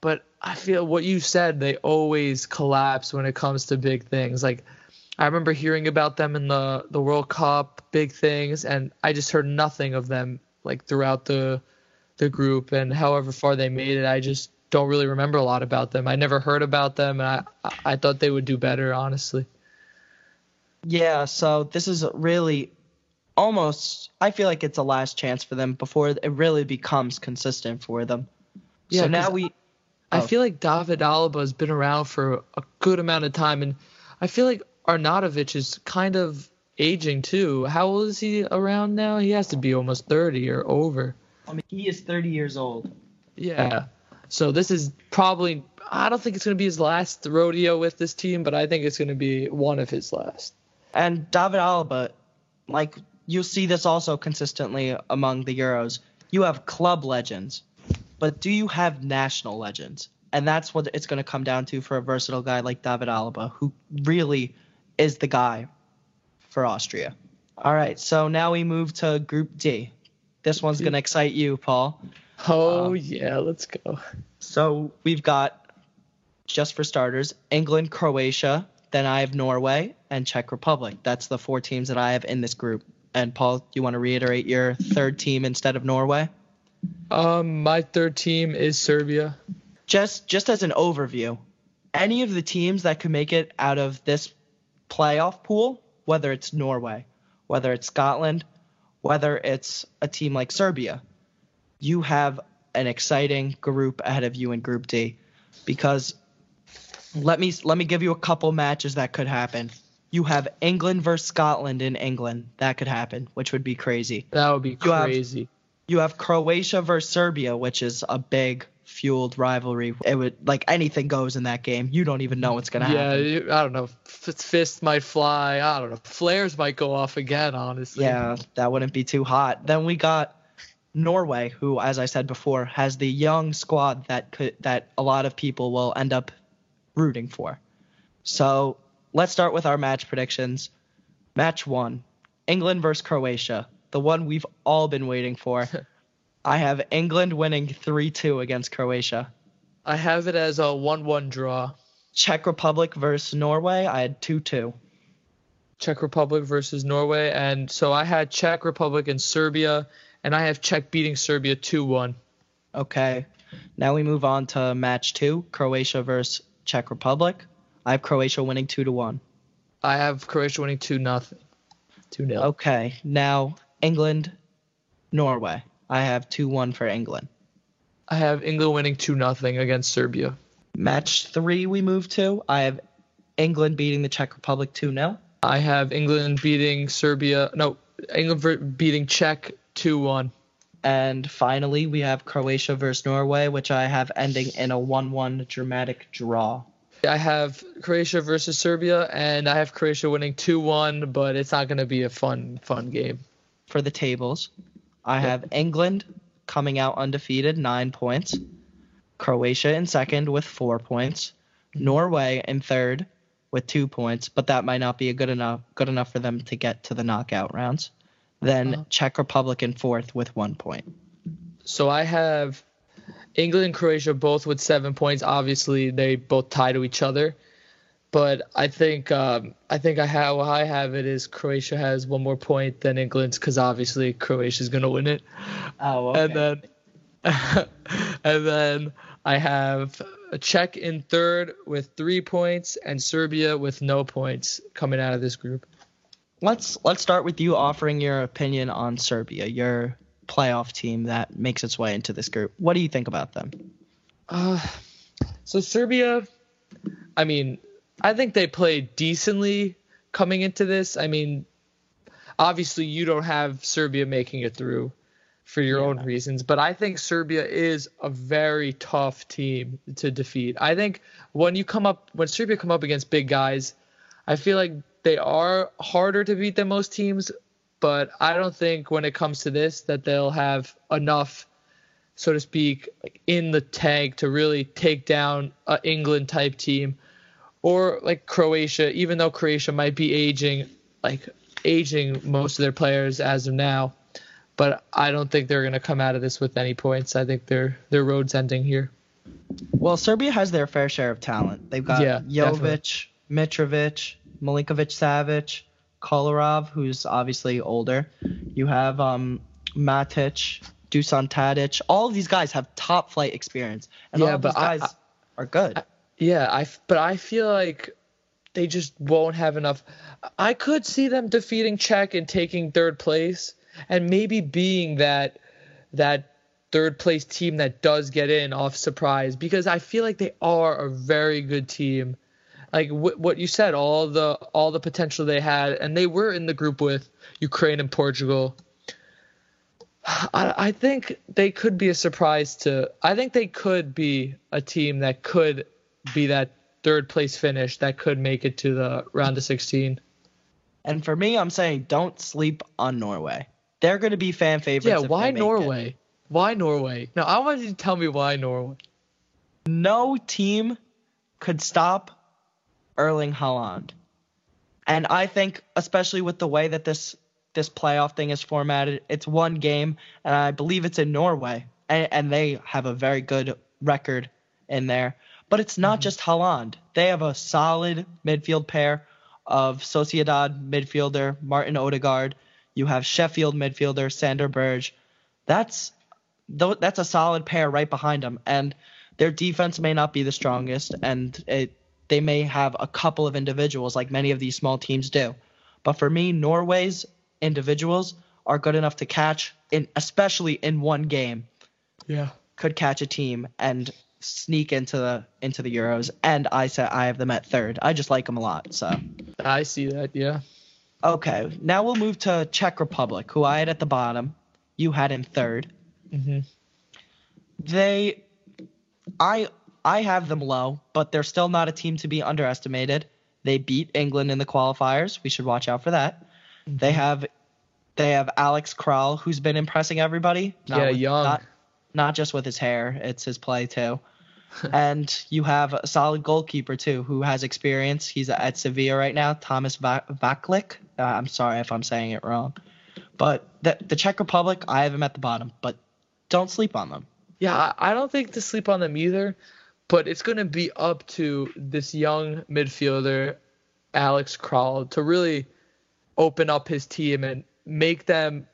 But I feel what you said, they always collapse when it comes to big things. Like I remember hearing about them in the the World Cup, big things, and I just heard nothing of them like throughout the the group and however far they made it. I just don't really remember a lot about them. I never heard about them, and I I thought they would do better, honestly. Yeah, so this is really almost I feel like it's a last chance for them before it really becomes consistent for them. Yeah, so now we I Oh. feel like David Alaba has been around for a good amount of time, and I feel like Arnautovic is kind of aging too. How old is he around now? He has to be almost 30 or over. I mean he is 30 years old. Yeah. So this is probably I don't think it's going to be his last rodeo with this team, but I think it's going to be one of his last. And David Alaba, like you'll see this also consistently among the Euros. You have club legends, but do you have national legends? And that's what it's going to come down to for a versatile guy like David Alaba, who really is the guy for Austria. All right, so now we move to Group D. This one's going to excite you, Paul. Oh Um, yeah, let's go. So we've got, just for starters, England, Croatia. Then I have Norway and Czech Republic. That's the four teams that I have in this group. And Paul, do you want to reiterate your third team instead of Norway? Um, my third team is Serbia. Just just as an overview, any of the teams that could make it out of this playoff pool, whether it's Norway, whether it's Scotland, whether it's a team like Serbia, you have an exciting group ahead of you in Group D. Because let me let me give you a couple matches that could happen. You have England versus Scotland in England. That could happen, which would be crazy. That would be You have- crazy. You have Croatia versus Serbia, which is a big fueled rivalry. It would like anything goes in that game. You don't even know what's gonna yeah, happen. you- I don't know. F- Fists might fly. I don't know. Flares might go off again. Honestly. Yeah, that wouldn't be too hot. Then we got Norway, who, as I said before, has the young squad that could that a lot of people will end up rooting for. So let's start with our match predictions. Match one, England versus Croatia, the one we've all been waiting for. I have England winning 3-2 against Croatia. I have it as a one-one draw. Czech Republic versus Norway, I had 2-2. Czech Republic versus Norway, and so I had Czech Republic and Serbia, and I have Czech beating Serbia two-one. Okay. Now we move on to match two, Croatia versus Czech Republic. I have Croatia winning two to one. I have Croatia winning two nothing, 2 0. Okay. Now England, Norway. I have two one for England. I have England winning two nothing against Serbia. Match three we move to. I have England beating the Czech Republic two 0 I have England beating Serbia. No, England beating Czech two one. And finally we have Croatia versus Norway, which I have ending in a one one dramatic draw. I have Croatia versus Serbia, and I have Croatia winning two one, but it's not going to be a fun fun game. For the tables, I have England coming out undefeated, nine points. Croatia in second with four points. Norway in third with two points, but that might not be a good enough good enough for them to get to the knockout rounds. Then Uh-huh. Czech Republic in fourth with one point. So I have England and Croatia both with seven points. Obviously, they both tie to each other. But I think um, I think I have how I have it is Croatia has one more point than England's because obviously Croatia is gonna win it. Oh, And then and then I have a Czech in third with three points and Serbia with no points coming out of this group. let's let's start with you offering your opinion on Serbia, your playoff team that makes its way into this group. What do you think about them? Uh, so Serbia, I mean, I think they played decently coming into this. I mean, obviously you don't have Serbia making it through. for your Yeah. own reasons. But I think Serbia is a very tough team to defeat. I think when you come up when Serbia come up against big guys, I feel like they are harder to beat than most teams. But I don't think when it comes to this that they'll have enough, so to speak, in the tank to really take down a England type team or like Croatia, even though Croatia might be aging, like aging most of their players as of now. But I don't think they're going to come out of this with any points. I think their their road's ending here. Well, Serbia has their fair share of talent. They've got Yeah, Jovic, Mitrovic, Milinkovic Savic, Kolarov, who's obviously older. You have um, Matic, Dusan Tadic. All of these guys have top flight experience, and Yeah, all of these I- guys are good. Yeah, I but I feel like they just won't have enough. I could see them defeating Czech and taking third place, and maybe being that that third place team that does get in off surprise because I feel like they are a very good team. Like wh- what you said, all the all the potential they had, and they were in the group with Ukraine and Portugal. I, I think they could be a surprise to. I think they could be a team that could be that third place finish that could make it to the round of 16. and for me, I'm saying don't sleep on Norway. They're going to be fan favorites. Yeah, why make it. Norway? Why Norway? No, I want you to tell me why Norway. no team could stop Erling Haaland. And I think, especially with the way that this this playoff thing is formatted, it's one game, and I believe it's in Norway, and, and they have a very good record in there. But it's not mm-hmm. just Haaland; they have a solid midfield pair of Sociedad midfielder Martin Odegaard. You have Sheffield midfielder Sander Berge. That's that's a solid pair right behind them, and their defense may not be the strongest, and it, they may have a couple of individuals like many of these small teams do. But for me, Norway's individuals are good enough to catch, in especially in one game, Yeah. could catch a team and sneak into the into the Euros. And I said I have them at third. I just like them a lot. So I see that. Yeah. okay, now we'll move to Czech Republic, who I had at the bottom. You had in third. hmm they I I have them low, but they're still not a team to be underestimated. They beat England in the qualifiers. We should watch out for that. They have they have Alex Kral, who's been impressing everybody. Not Yeah, with- young. Not, not just with his hair, it's his play too. and you have a solid goalkeeper too, who has experience. He's at Sevilla right now, Thomas Va- Vaclik. Uh, I'm sorry if I'm saying it wrong, but the, the Czech Republic, I have them at the bottom, but don't sleep on them. Yeah, I I don't think to sleep on them either, but it's going to be up to this young midfielder, Alex Kral, to really open up his team and make them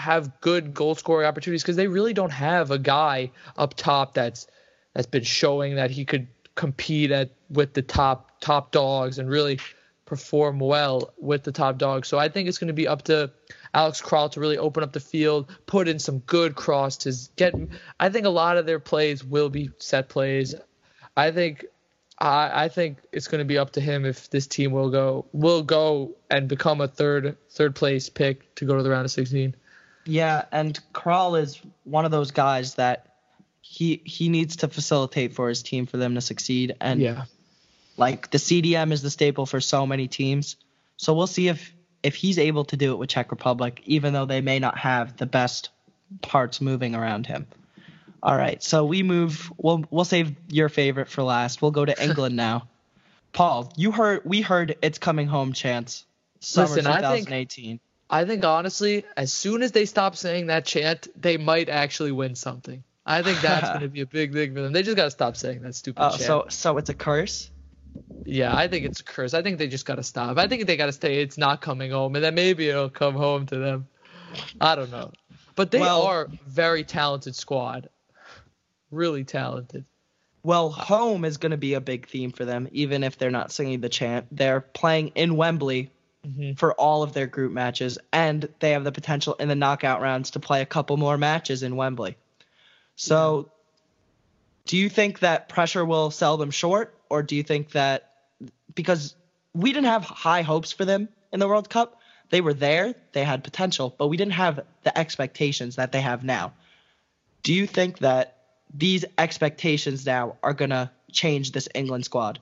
have good goal scoring opportunities because they really don't have a guy up top that's that's been showing that he could compete at with the top top dogs and really perform well with the top dogs. So I think it's going to be up to Alex Kral to really open up the field, put in some good crosses, get. I think a lot of their plays will be set plays. I think. I, I think it's going to be up to him if this team will go will go and become a third third place pick to go to the round of 16. Yeah, and Kral is one of those guys that he he needs to facilitate for his team for them to succeed. And Yeah. like the CDM is the staple for so many teams. So we'll see if if he's able to do it with Czech Republic, even though they may not have the best parts moving around him. All right, so we move. We'll we'll save your favorite for last. We'll go to England now. Paul, you heard we heard it's coming home chance. Summer Listen, I think- 2018. I think honestly, as soon as they stop saying that chant, they might actually win something. I think that's going to be a big thing for them. They just got to stop saying that stupid Uh, chant. so so it's a curse. yeah, I think it's a curse. I think they just got to stop. I think they got to stay. It's not coming home, and then maybe it'll come home to them. I don't know, but they Well- are very talented squad, really talented. Well, home is going to be a big theme for them, even if they're not singing the chant. They're playing in Wembley Mhm. for all of their group matches, and they have the potential in the knockout rounds to play a couple more matches in Wembley. So, do you think that pressure will sell them short, or do you think that because we didn't have high hopes for them in the World Cup, they were there, they had potential, but we didn't have the expectations that they have now. Do you think that these expectations now are going to change this England squad?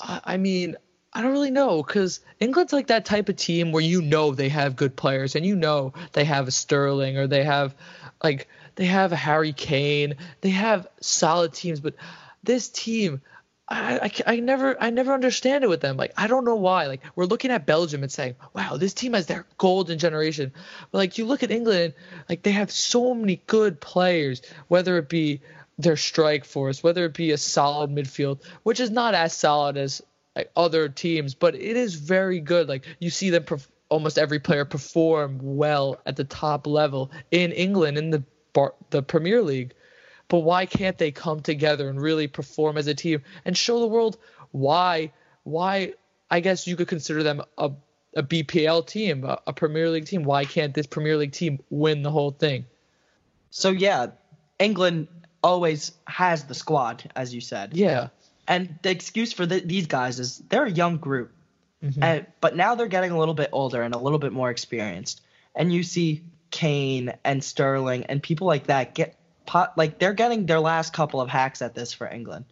I mean, I don't really know because England's like that type of team where you know they have good players and you know they have a Sterling or they have like they have a Harry Kane. They have solid teams, but this team, I, I, I, never I never understand it with them. Like I don't know why. Like we're looking at Belgium and saying, "Wow, this team has their golden generation." But like you look at England, like they have so many good players, whether it be their strike force, whether it be a solid midfield, which is not as solid as like other teams, but it is very good. Like you see them perf- almost every player perform well at the top level in England in the bar- the Premier League but why can't they come together and really perform as a team and show the world why why I guess you could consider them a a BPL team, a, a Premier League team. Why can't this Premier League team win the whole thing? So yeah, England always has the squad, as you said. Yeah. And the excuse for the, these guys is they're a young group, mm-hmm. and, but now they're getting a little bit older and a little bit more experienced. And you see Kane and Sterling and people like that get pot like they're getting their last couple of hacks at this for England.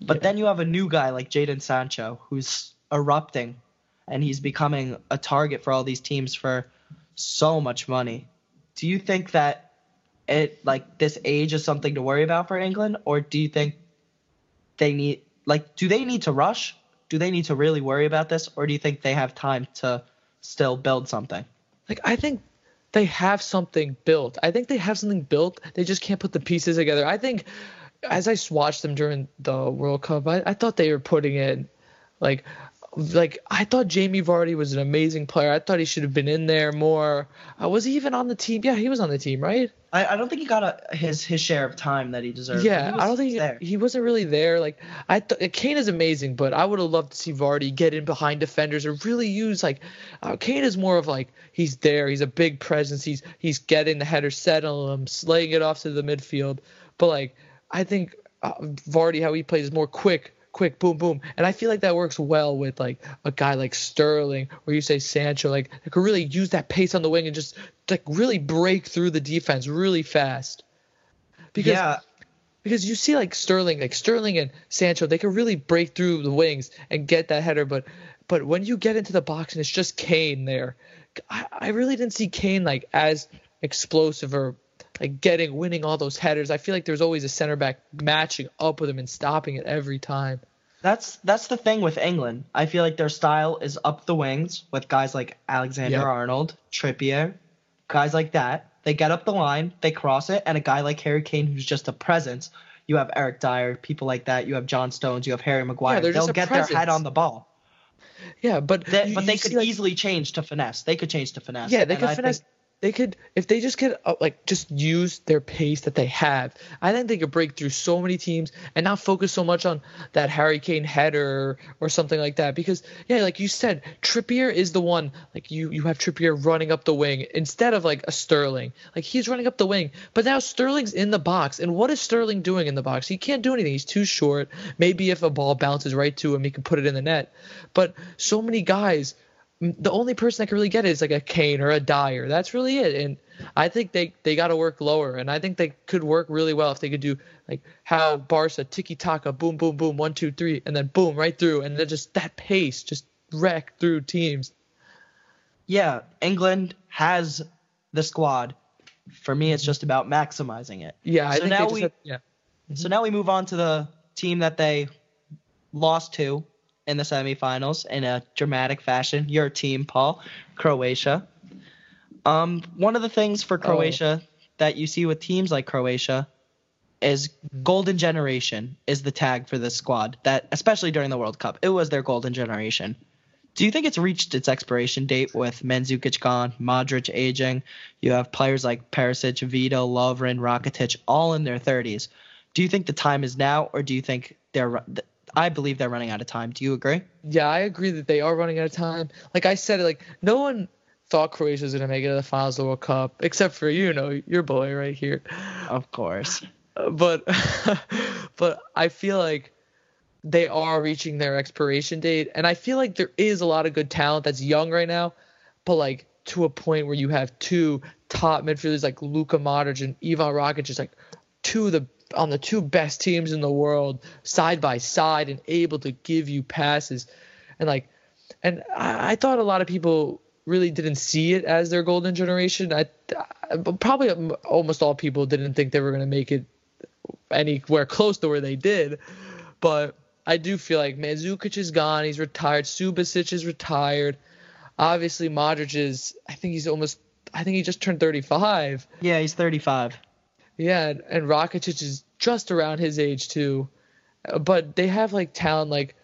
But yeah. then you have a new guy like Jadon Sancho who's erupting and he's becoming a target for all these teams for so much money. Do you think that it like this age is something to worry about for England or do you think they need like do they need to rush? Do they need to really worry about this or do you think they have time to still build something? Like I think they have something built. I think they have something built. They just can't put the pieces together. I think as I watched them during the World Cup, I, I thought they were putting in like like I thought Jamie Vardy was an amazing player. I thought he should have been in there more. Uh, was he even on the team? Yeah, he was on the team, right? I, I don't think he got a, his his share of time that he deserved. Yeah, I don't think he, he, wasn't really there. Like I th- Kane is amazing, but I would have loved to see Vardy get in behind defenders or really use like uh, Kane is more of like he's there. He's a big presence. He's he's getting the header set on him, slaying it off to the midfield. But like I think uh, Vardy, how he plays is more quick quick, boom, boom. And I feel like that works well with like a guy like Sterling, or you say Sancho, like they could really use that pace on the wing and just like really break through the defense really fast. Because yeah. because you see like Sterling, like Sterling and Sancho, they can really break through the wings and get that header, but but when you get into the box and it's just Kane there, I, I really didn't see Kane like as explosive or like getting winning all those headers. I feel like there's always a center back matching up with him and stopping it every time. That's that's the thing with England. I feel like their style is up the wings with guys like Alexander yep. Arnold, Trippier, guys like that. They get up the line, they cross it, and a guy like Harry Kane who's just a presence. You have Eric Dier, people like that. You have John Stones. You have Harry Maguire. Yeah, They'll get presence. their head on the ball. Yeah, but they, you, but they could like, easily change to finesse. They could change to finesse. Yeah, they could finesse. Think, they could if they just could uh, like just use their pace that they have i think they could break through so many teams and not focus so much on that harry kane header or something like that. Because yeah like you said trippier is the one like you you have trippier running up the wing instead of like a sterling. Like he's running up the wing but now sterling's in the box. And what is sterling doing in the box? He can't do anything. He's too short. Maybe if a ball bounces right to him he can put it in the net. But so many guys the only person that can really get it is like a Kane or a Dier. That's really it. And I think they they got to work lower, and I think they could work really well if they could do like how Barca tiki taka, boom, boom, boom, one, two, three, and then boom right through, and then just that pace, just wreck through teams. Yeah, England has the squad. For me, it's just about maximizing it. Yeah, I so think now we, have, yeah. Mm-hmm. So now we move on to the team that they lost to in the semifinals in a dramatic fashion. Your team, Paul, Croatia. Um, one of the things for oh. Croatia oh. that you see with teams like Croatia is golden generation is the tag for this squad. That especially during the World Cup, it was their golden generation. Do you think it's reached its expiration date with Mandzukic gone, Modric aging? You have players like Perisic, Vida, Lovren, Rakitic, all in their 30s. Do you think the time is now, or do you think they're I believe they're running out of time. Do you agree? Yeah, I agree that they are running out of time. Like I said, like no one thought Croatia was gonna make it to the finals of the World Cup, except for you know your boy right here. Of course. But but I feel like they are reaching their expiration date, and I feel like there is a lot of good talent that's young right now. but like to a point where you have two top midfielders like Luka Modric and Ivan Rakitic, is like two of the on the two best teams in the world side by side and able to give you passes and like and I, I thought a lot of people really didn't see it as their golden generation. I, I probably almost all people didn't think they were going to make it anywhere close to where they did, but I do feel like Mandzukic is gone. He's retired. Subasic is retired. Obviously, Modric is. I think he's almost. I think he just turned 35. Yeah, he's 35. Yeah, and, and Rakitic is just around his age too. Uh, but they have like talent like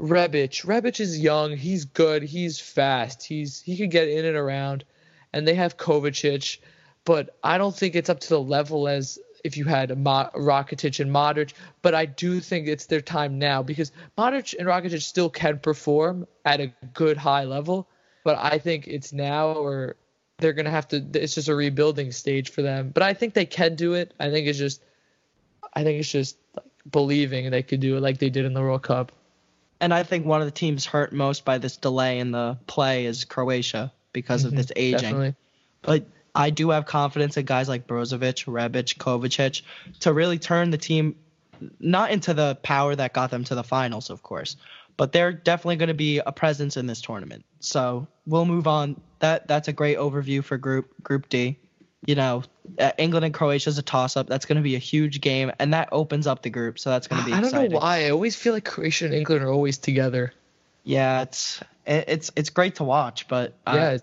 Rebic. Rebic is young. He's good. He's fast. He's he can get in and around. And they have Kovacic, but I don't think it's up to the level as if you had Mo- Rakitic and Modric. But I do think it's their time now because Modric and Rakitic still can perform at a good high level. But I think it's now or they're gonna have to. It's just a rebuilding stage for them. But I think they can do it. I think it's just. I think it's just like believing they could do it like they did in the World Cup and I think one of the teams hurt most by this delay in the play is Croatia because mm-hmm, of this aging. Definitely. But I do have confidence in guys like Brozovic, Rebic, Kovacic to really turn the team not into the power that got them to the finals, of course, but they're definitely going to be a presence in this tournament. So we'll move on. That that's a great overview for Group Group D you know, uh, England and Croatia is a toss up. That's going to be a huge game, and that opens up the group. So that's going to be. I don't know why. I always feel like Croatia and England are always together. Yeah, it's it's it's great to watch, but uh, yeah,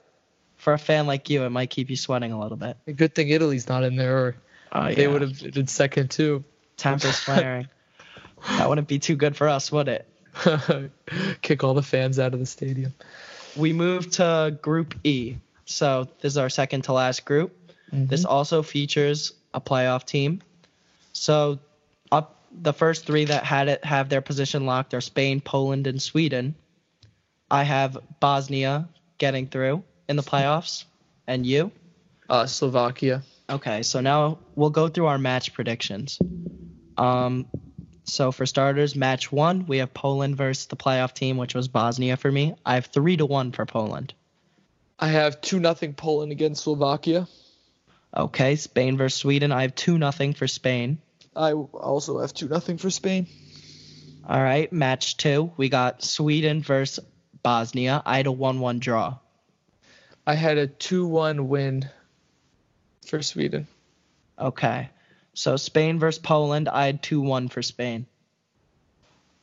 for a fan like you, it might keep you sweating a little bit. A good thing Italy's not in there, or uh, yeah. they would have been second too. Tempers flaring. that wouldn't be too good for us, would it? Kick all the fans out of the stadium. We move to Group E. So this is our second to last group. Mm-hmm. This also features a playoff team. So up the first three that had it have their position locked are Spain, Poland, and Sweden. I have Bosnia getting through in the playoffs, and you? Uh, Slovakia. Okay, so now we'll go through our match predictions. Um, so for starters, match one, we have Poland versus the playoff team, which was Bosnia for me. I have three to one for Poland. I have two nothing Poland against Slovakia. Okay, Spain versus Sweden. I have two nothing for Spain. I also have two nothing for Spain. All right, match two. We got Sweden versus Bosnia. I had a one-one draw. I had a two-one win for Sweden. Okay, so Spain versus Poland. I had two-one for Spain.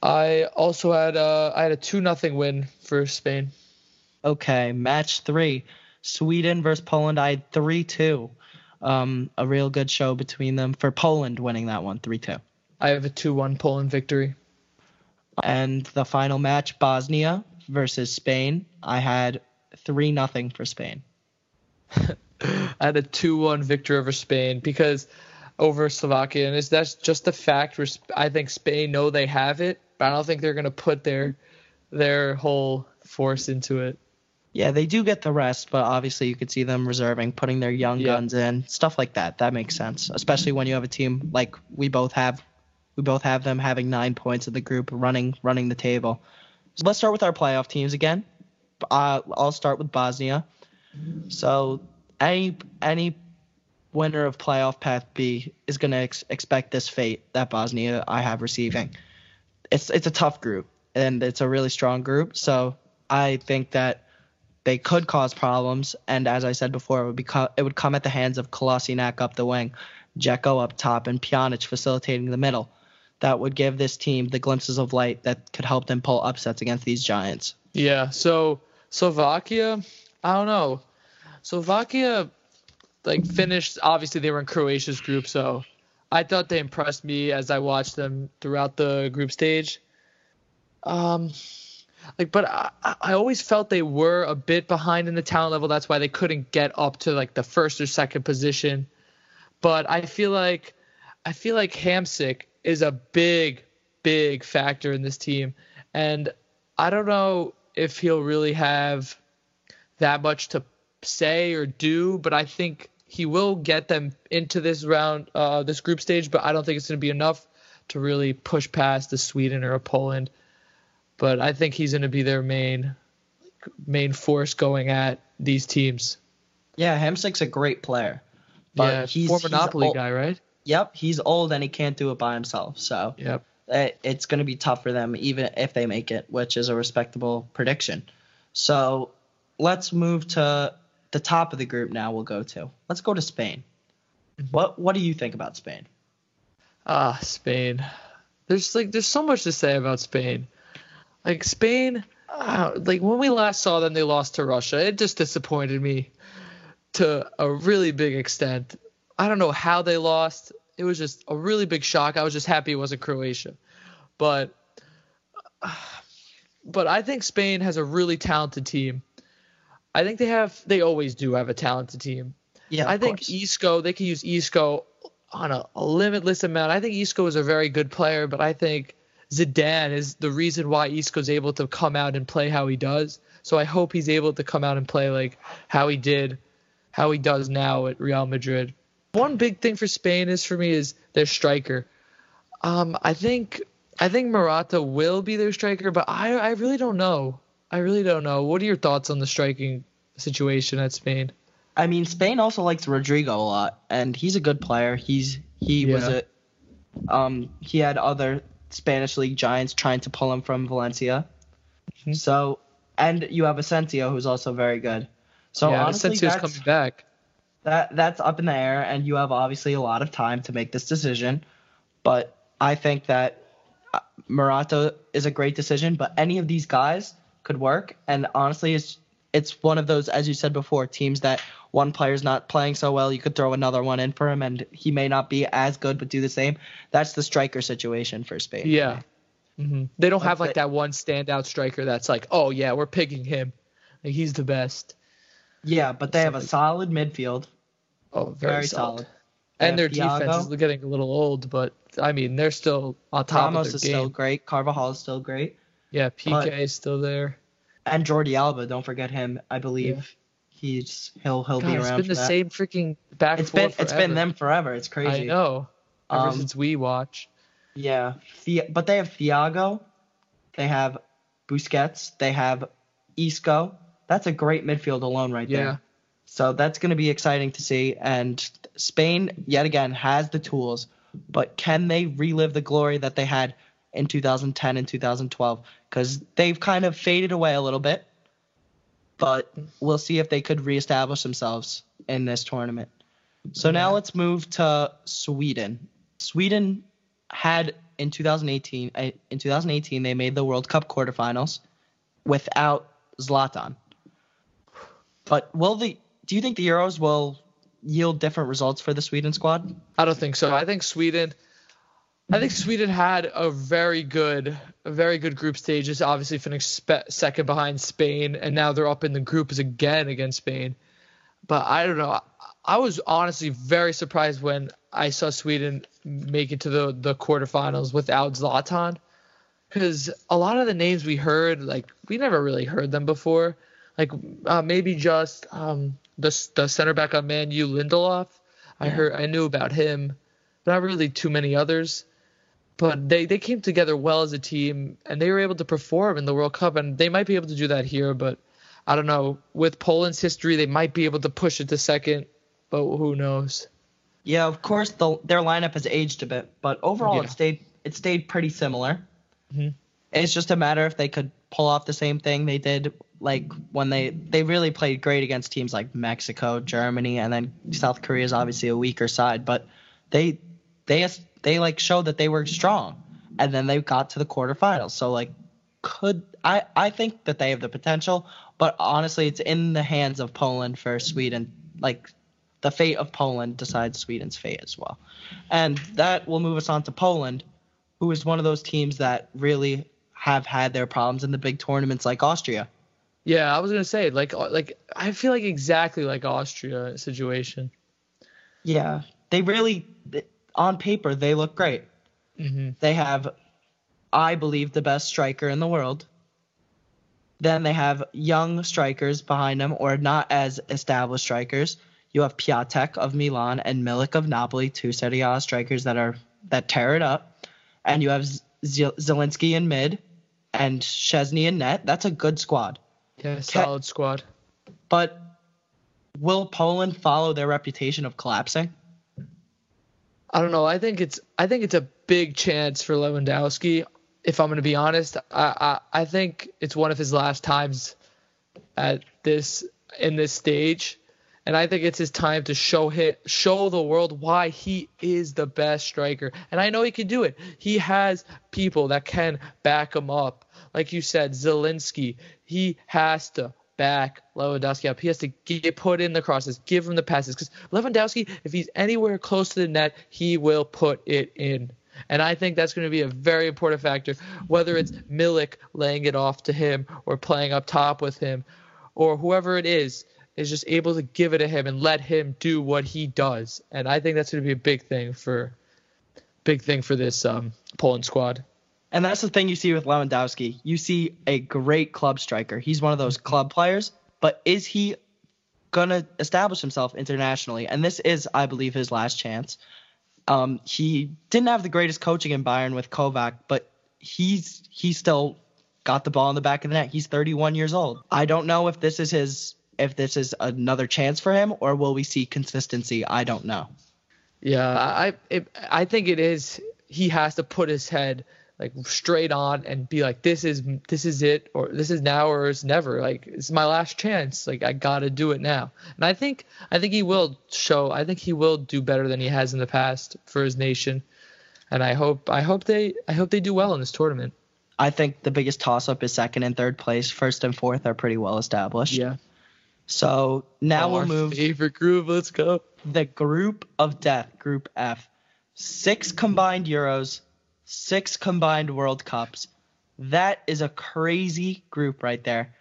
I also had a I had a two nothing win for Spain. Okay, match three. Sweden versus Poland. I had three two um, a real good show between them for Poland winning that one 3 2. I have a 2 1 Poland victory. And the final match, Bosnia versus Spain, I had 3 nothing for Spain. I had a 2 1 victory over Spain because over Slovakia. And is that's just the fact I think Spain know they have it, but I don't think they're going to put their their whole force into it. Yeah, they do get the rest, but obviously you could see them reserving, putting their young yeah. guns in, stuff like that. That makes sense, especially when you have a team like we both have. We both have them having nine points in the group, running running the table. So let's start with our playoff teams again. Uh, I'll start with Bosnia. So any any winner of playoff path B is going to ex- expect this fate that Bosnia I have receiving. It's it's a tough group and it's a really strong group. So I think that they could cause problems, and as I said before, it would be co- it would come at the hands of Kolasinac up the wing, Dzeko up top, and Pjanic facilitating the middle. That would give this team the glimpses of light that could help them pull upsets against these giants. Yeah. So Slovakia, I don't know. Slovakia, like finished. Obviously, they were in Croatia's group, so I thought they impressed me as I watched them throughout the group stage. Um, like, but I, I always felt they were a bit behind in the talent level. That's why they couldn't get up to like the first or second position. But I feel like I feel like Hamsik is a big, big factor in this team, and I don't know if he'll really have that much to say or do, but I think he will get them into this round, uh, this group stage. But I don't think it's going to be enough to really push past the Sweden or a Poland but I think he's going to be their main main force going at these teams. Yeah, Hamsik's a great player. But yeah, he's former he's ol- guy, right? Yep, he's old and he can't do it by himself. So Yep. it- it's going to be tough for them, even if they make it, which is a respectable prediction. So let's move to the top of the group now. We'll go to let's go to Spain. What what do you think about Spain? Ah, Spain. There's like there's so much to say about Spain. Like Spain, ah, like when we last saw them, they lost to Russia. It just disappointed me to a really big extent. I don't know how they lost. It was just a really big shock. I was just happy it wasn't Croatia, but but I think Spain has a really talented team. I think they have they always do have a talented team. Yeah, I think course. Isco, they can use Isco on a, a limitless amount. I think Isco is a very good player, but I think Zidane is the reason why Isco's able to come out and play how he does. So I hope he's able to come out and play like how he did, how he does now at Real Madrid. One big thing for Spain is for me is their striker. Um, I think I think Morata will be their striker, but I I really don't know. I really don't know. What are your thoughts on the striking situation at Spain? I mean, Spain also likes Rodrigo a lot, and he's a good player. He's he was a um he had other Spanish league giants trying to pull him from Valencia. Mhm. So and you have Asensio who's also very good. So yeah, honestly, Asensio's coming back. that that's up in the air, and you have obviously a lot of time to make this decision. But I think that uh, Morata is a great decision, but any of these guys could work. And honestly, it's it's one of those, as you said before, teams that one player's not playing so well, you could throw another one in for him, and he may not be as good, but do the same. That's the striker situation for Spain. Yeah. hmm They don't have like that one standout striker that's like, oh yeah, we're picking him. Like he's the best. Yeah, but they have a solid midfield, Oh, very, very, solid. solid. And their Thiago. defense is getting a little old, but I mean they're still on top Ramos of is their still game. great. Carvajal is still great. Yeah, Piqué but- is still there. and Jordi Alba. Don't forget him. I believe he's he'll he'll God, be it's around. been for the that. same freaking back It's been forth it's been them forever. It's crazy. I know. Ever Um, since we watch. Yeah, but they have Thiago, they have Busquets, they have Isco. That's a great midfield alone right there. Yeah. there. So that's going to be exciting to see. And Spain yet again has the tools, but can they relive the glory that they had in 2010 and 2012? Because they've kind of faded away a little bit. But we'll see if they could reestablish themselves in this tournament. So now let's move to Sweden. Sweden had in 2018 uh, in 2018 they made the World Cup quarterfinals without Zlatan. But will the do you think the Euros will yield different results for the Sweden squad? I don't think so. I think Sweden. I think Sweden had a very good, a very good group stages. Obviously, finished second behind Spain, and now they're up in the groups again against Spain. But I don't know. I- I was honestly very surprised when I saw Sweden make it to the the quarterfinals without Zlatan, because a lot of the names we heard, like we never really heard them before. Like uh, maybe just um, the the center back on Man U, Lindelof. I heard I knew about him, but not really too many others. But they, they came together well as a team, and they were able to perform in the World Cup, and they might be able to do that here. But I don't know. With Poland's history, they might be able to push it to second, but who knows? Yeah, of course the, their lineup has aged a bit, but overall Yeah. it stayed it stayed pretty similar. Mhm. It's just a matter if they could pull off the same thing they did like when they they really played great against teams like Mexico, Germany, and then South Korea is obviously a weaker side, but they they they like showed that they were strong, and then they got to the quarterfinals. So like, could I I think that they have the potential, but honestly, it's in the hands of Poland for Sweden. Like the fate of Poland decides Sweden's fate as well. And that will move us on to Poland, who is one of those teams that really have had their problems in the big tournaments like Austria. Yeah, I was gonna say like uh, like I feel like exactly like Austria situation. Yeah, they really on paper they look great. hmm They have I believe the best striker in the world. Then they have young strikers behind them or not as established strikers. You have Piatek of Milan and Milik of Napoli, two Serie A strikers that are that tear it up. And you have Z- Z- Zielinski in mid and Szczęsny in net. That's a good squad. Yeah, solid squad. But will Poland follow their reputation of collapsing? I don't know. I think it's I think it's a big chance for Lewandowski. If I'm going to be honest, I, I I think it's one of his last times at this in this stage, and I think it's his time to show hit show the world why he is the best striker. And I know he can do it. He has people that can back him up. Like you said, Zielinski. He has to back Lewandowski up. He has to get put in the crosses, give him the passes. Because Lewandowski, if he's anywhere close to the net, he will put it in. And I think that's going to be a very important factor, whether it's Milik laying it off to him or playing up top with him, or whoever it is is just able to give it to him and let him do what he does. And I think that's going to be a big thing for big thing for this um, Poland squad. And that's the thing you see with Lewandowski. You see a great club striker. He's one of those club players, but is he going to establish himself internationally? And this is, I believe, his last chance. Um, he didn't have the greatest coaching in Bayern with Kovac, but he's he still got the ball in the back of the net. He's 31 years old. I don't know if this is his if this is another chance for him or will we see consistency? I don't know. Yeah, I it, I think it is. He has to put his head like straight on and be like this is this is it or this is now or it's never like it's my last chance. Like i gotta do it now. And i think i think he will show i think he will do better than he has in the past for his nation. And i hope i hope they i hope they do well in this tournament. I think the biggest toss up is second and third place. First and fourth are pretty well established. Yeah. So now oh, we'll move favorite group let's go. the group of death group f. Six combined euros six combined World Cups. That is a crazy group right there.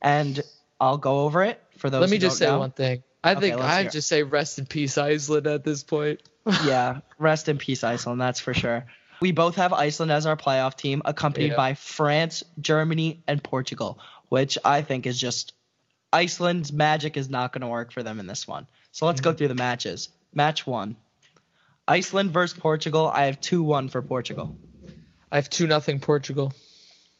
And I'll go over it for those. Let me just say know. one thing. I Okay, think I just say rest in peace Iceland at this point. yeah, rest in peace, Iceland. That's for sure. We both have Iceland as our playoff team, accompanied Yeah. by France, Germany, and Portugal, which I think is just Iceland's magic is not going to work for them in this one. So let's go Mm-hmm. through the matches. Match one Iceland versus Portugal. I have 2 1 for Portugal. I have two nothing Portugal.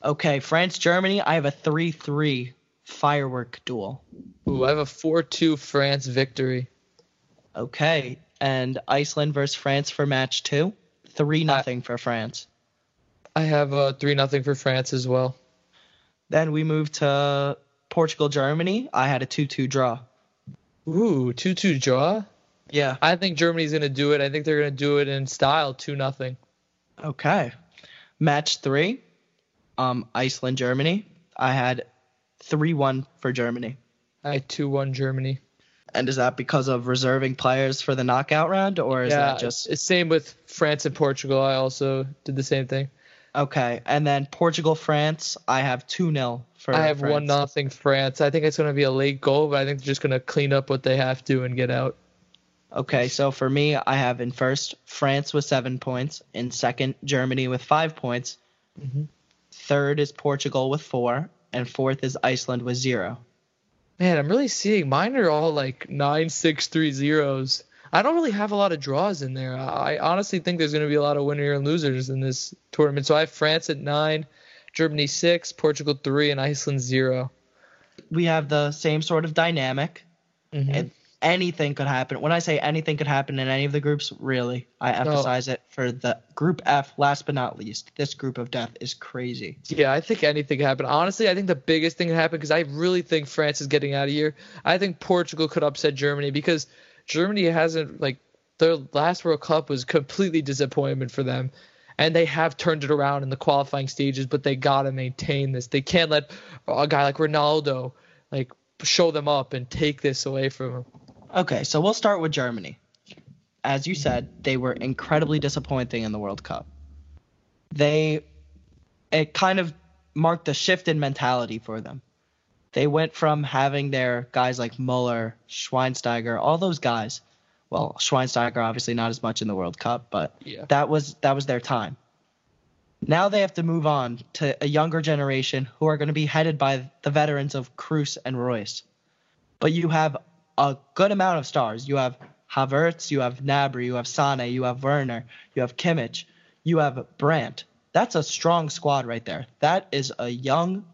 Okay, France, Germany. I have a 3 3 firework duel. Ooh, I have a four two France victory. Okay, and Iceland versus France for match two. 3 nothing for France. I have a three nothing for France as well. Then we move to Portugal, Germany. I had a 2 2 draw. Ooh, two two draw. Yeah. I think Germany's gonna do it. I think they're gonna do it in style, two nothing. Okay. Match three, um, Iceland, Germany. I had 3 1 for Germany. I had two one Germany. And is that because of reserving players for the knockout round, or is yeah, that just. it's same with France and Portugal. I also did the same thing. Okay. And then Portugal, France. I have 2 0 for I have France. one nothing France. I think it's gonna be a late goal, but I think they're just gonna clean up what they have to and get out. Okay, so for me, I have in first France with seven points. In second, Germany with five points. Mhm. Third is Portugal with four, and fourth is Iceland with zero. Man, I'm really seeing mine are all like nine, six, three zeros. I don't really have a lot of draws in there. I honestly think there's going to be a lot of winners and losers in this tournament. So I have France at nine, Germany six, Portugal three, and Iceland zero. We have the same sort of dynamic. Mhm. And anything could happen. When I say anything could happen in any of the groups, really, I emphasize it for the group F. Last but not least, this group of death is crazy. Yeah, I think anything can happen. Honestly, I think the biggest thing can happen because I really think France is getting out of here. I think Portugal could upset Germany because Germany hasn't like their last World Cup was completely disappointment for them. And they have turned it around in the qualifying stages, but they gotta maintain this. They can't let a guy like Ronaldo like show them up and take this away from them. Okay, so we'll start with Germany. As you said, they were incredibly disappointing in the World Cup. They it kind of marked a shift in mentality for them. They went from having their guys like Muller, Schweinsteiger, all those guys. Well, Schweinsteiger obviously not as much in the World Cup, but Yeah. that was that was their time. Now they have to move on to a younger generation who are going to be headed by the veterans of Kroos and Reus. But you have a good amount of stars. You have Havertz, you have Gnabry, you have Sane, you have Werner, you have Kimmich, you have Brandt. That's a strong squad right there. That is a young,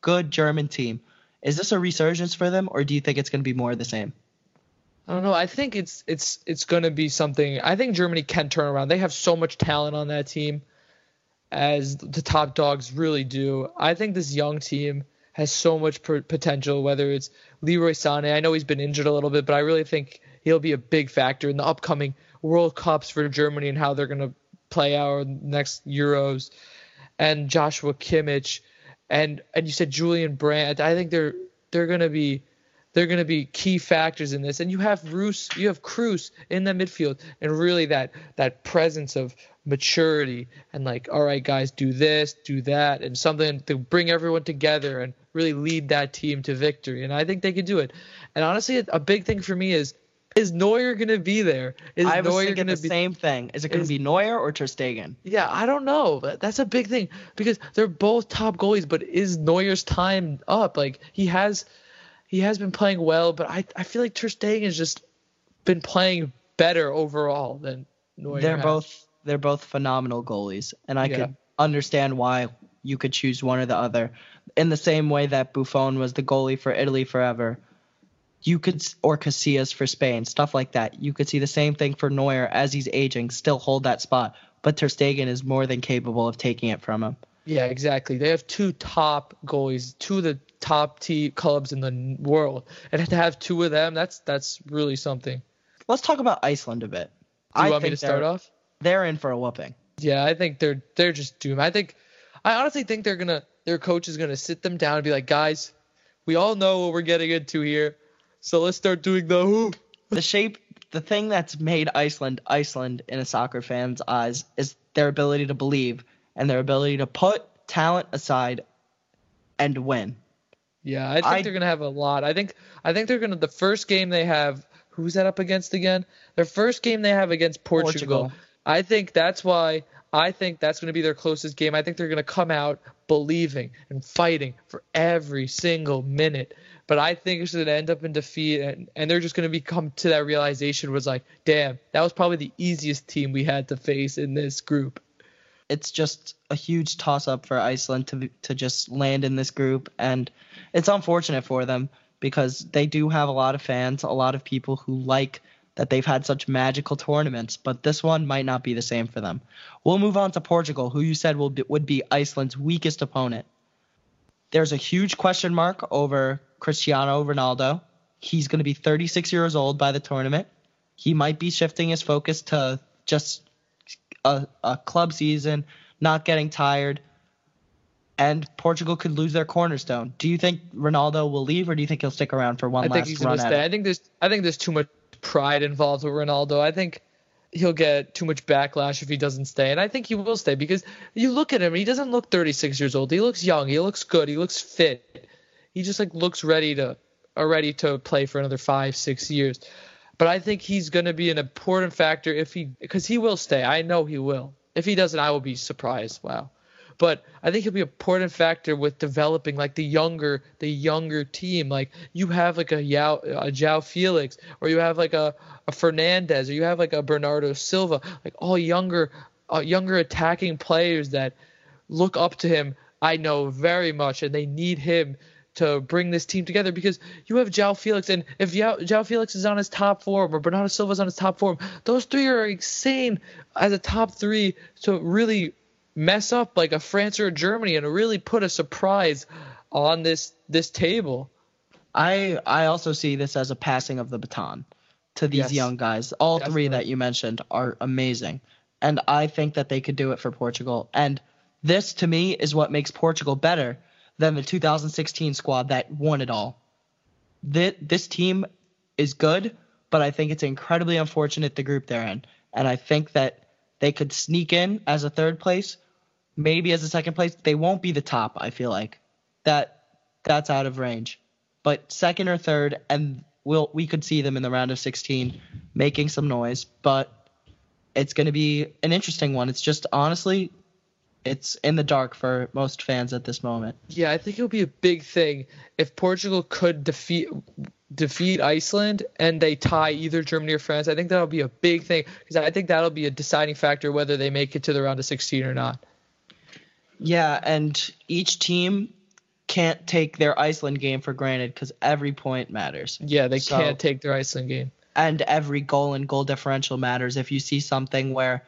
good German team. Is this a resurgence for them, or do you think it's going to be more of the same? I don't know. I think it's it's it's going to be something. I think Germany can turn around. They have so much talent on that team, as the top dogs really do. I think this young team has so much potential. Whether it's Leroy Sané, I know he's been injured a little bit, but I really think he'll be a big factor in the upcoming World Cups for Germany and how they're going to play our next Euros. And Joshua Kimmich, and and you said Julian Brandt. I think they're they're going to be they're going to be key factors in this. And you have Roos, you have Kroos in the midfield, and really that that presence of maturity and like, all right, guys, do this, do that, and something to bring everyone together and really lead that team to victory. And I think they can do it. And honestly, a big thing for me is is Neuer going to be there? Is I was Neuer thinking the be, same thing. Is it going to be Neuer or Ter Stegen? Yeah, I don't know. That's a big thing because they're both top goalies. But is Neuer's time up? Like he has he has been playing well, but I I feel like Ter Stegen has just been playing better overall than Neuer. They're has. both they're both phenomenal goalies, and I yeah. could understand why you could choose one or the other. In the same way that Buffon was the goalie for Italy forever, you could or Casillas for Spain, stuff like that. You could see the same thing for Neuer as he's aging, still hold that spot, but Ter Stegen is more than capable of taking it from him. Yeah, exactly. They have two top goalies, two of the top T clubs in the world, and to have two of them, that's that's really something. Let's talk about Iceland a bit. Do you I want me to start off? They're in for a whooping. Yeah, I think they're they're just doomed. I think I honestly think they're gonna their coach is gonna sit them down and be like, guys, we all know what we're getting into here, so let's start doing the who. The shape, the thing that's made Iceland Iceland in a soccer fan's eyes is their ability to believe and their ability to put talent aside and win. Yeah, I think I, they're gonna have a lot. I think I think they're gonna the first game they have. Who's that up against again? Their first game they have against Portugal. Portugal. I think that's why I think that's going to be their closest game. I think they're going to come out believing and fighting for every single minute. But I think it's going to end up in defeat, and, and they're just going to be come to that realization was like, damn, that was probably the easiest team we had to face in this group it's just a huge toss up for Iceland to to just land in this group, and it's unfortunate for them because they do have a lot of fans, a lot of people who like that they've had such magical tournaments, but this one might not be the same for them. We'll move on to Portugal, who you said will be, would be Iceland's weakest opponent. There's a huge question mark over Cristiano Ronaldo. He's going to be 36 years old by the tournament. He might be shifting his focus to just a, a club season, not getting tired, and Portugal could lose their cornerstone. Do you think Ronaldo will leave, or do you think he'll stick around for one I last think he's run? Stay. I think there's I think there's too much pride involved with Ronaldo. I think he'll get too much backlash if he doesn't stay, and I think he will stay because you look at him, he doesn't look 36 years old. He looks young. He looks good. He looks fit. He just like looks ready to uh, ready to play for another five six years. But I think he's going to be an important factor if he, because he will stay. I know he will. If he doesn't, I will be surprised. Wow. But I think he'll be an important factor with developing like the younger, the younger team. Like you have like a Yao, a João Felix, or you have like a, a Fernandes, or you have like a Bernardo Silva, like all younger, uh, younger attacking players that look up to him. I know very much, and they need him to bring this team together because you have João Felix, and if João Felix is on his top form or Bernardo Silva is on his top form, those three are insane as a top three to really mess up like a France or a Germany and really put a surprise on this this table. I I also see this as a passing of the baton to these yes, young guys. All definitely. three that you mentioned are amazing. And I think that they could do it for Portugal. And this to me is what makes Portugal better than the 2016 squad that won it all. This, this team is good, but I think it's incredibly unfortunate the group they're in. And I think that they could sneak in as a third place, maybe as a second place. They won't be the top, I feel like. That that's out of range. But second or third and we'll we could see them in the round of 16 making some noise, but it's going to be an interesting one. It's just honestly it's in the dark for most fans at this moment. Yeah, I think it would be a big thing if Portugal could defeat defeat Iceland and they tie either Germany or France. I think that'll be a big thing because I think that'll be a deciding factor whether they make it to the round of 16 or not. Yeah, and each team can't take their Iceland game for granted because every point matters. Yeah, they so, can't take their Iceland game. and every goal and goal differential matters. If you see something where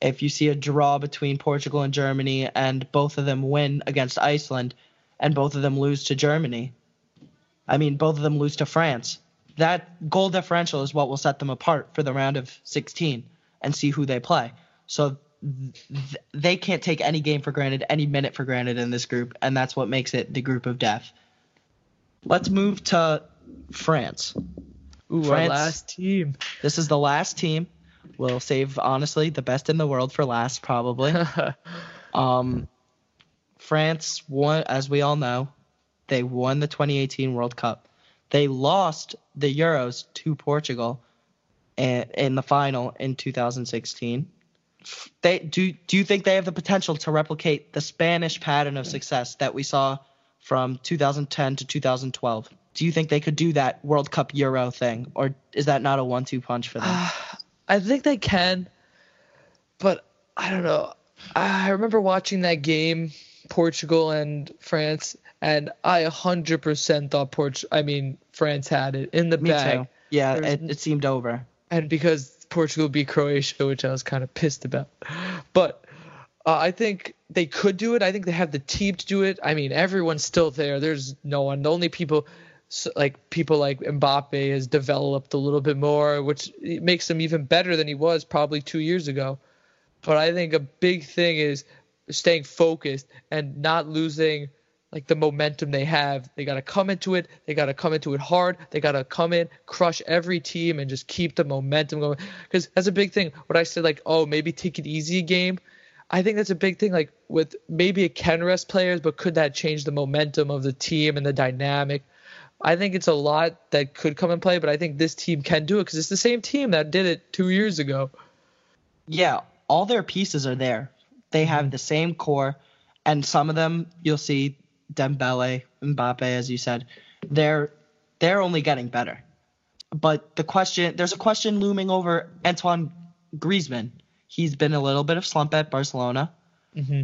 if you see a draw between Portugal and Germany and both of them win against Iceland and both of them lose to Germany, I mean, both of them lose to France, that goal differential is what will set them apart for the round of 16 and see who they play. So th- they can't take any game for granted, any minute for granted in this group, and that's what makes it the group of death. Let's move to France. Ooh, France- our last team. This is the last team. We'll save honestly the best in the world for last, probably. um, France won, as we all know, they won the 2018 World Cup. They lost the Euros to Portugal in, in the final in 2016. They do. Do you think they have the potential to replicate the Spanish pattern of success that we saw from 2010 to 2012? Do you think they could do that World Cup Euro thing, or is that not a one-two punch for them? Ah, I think they can, but I don't know. I remember watching that game, Portugal and France, and I 100% thought Port. I mean, France had it in the Me bag, too. Yeah, it, it seemed over. and because Portugal beat Croatia, which I was kind of pissed about, but. Uh, I think they could do it. I think they have the team to do it. I mean, everyone's still there. There's no one. The only people, like people like Mbappe, has developed a little bit more, which makes him even better than he was probably two years ago. But I think a big thing is staying focused and not losing like the momentum they have. They got to come into it. They got to come into it hard. They got to come in, crush every team, and just keep the momentum going. Because that's a big thing. What I said, like, oh, maybe take it easy game. I think that's a big thing. Like with maybe it can rest players, but could that change the momentum of the team and the dynamic? I think it's a lot that could come in play, but I think this team can do it because it's the same team that did it two years ago. Yeah, all their pieces are there. They have mm-hmm. the same core, and some of them you'll see Dembele, Mbappe, as you said, they're they're only getting better. But the question, there's a question looming over Antoine Griezmann. He's been a little bit of slump at Barcelona. Mm-hmm.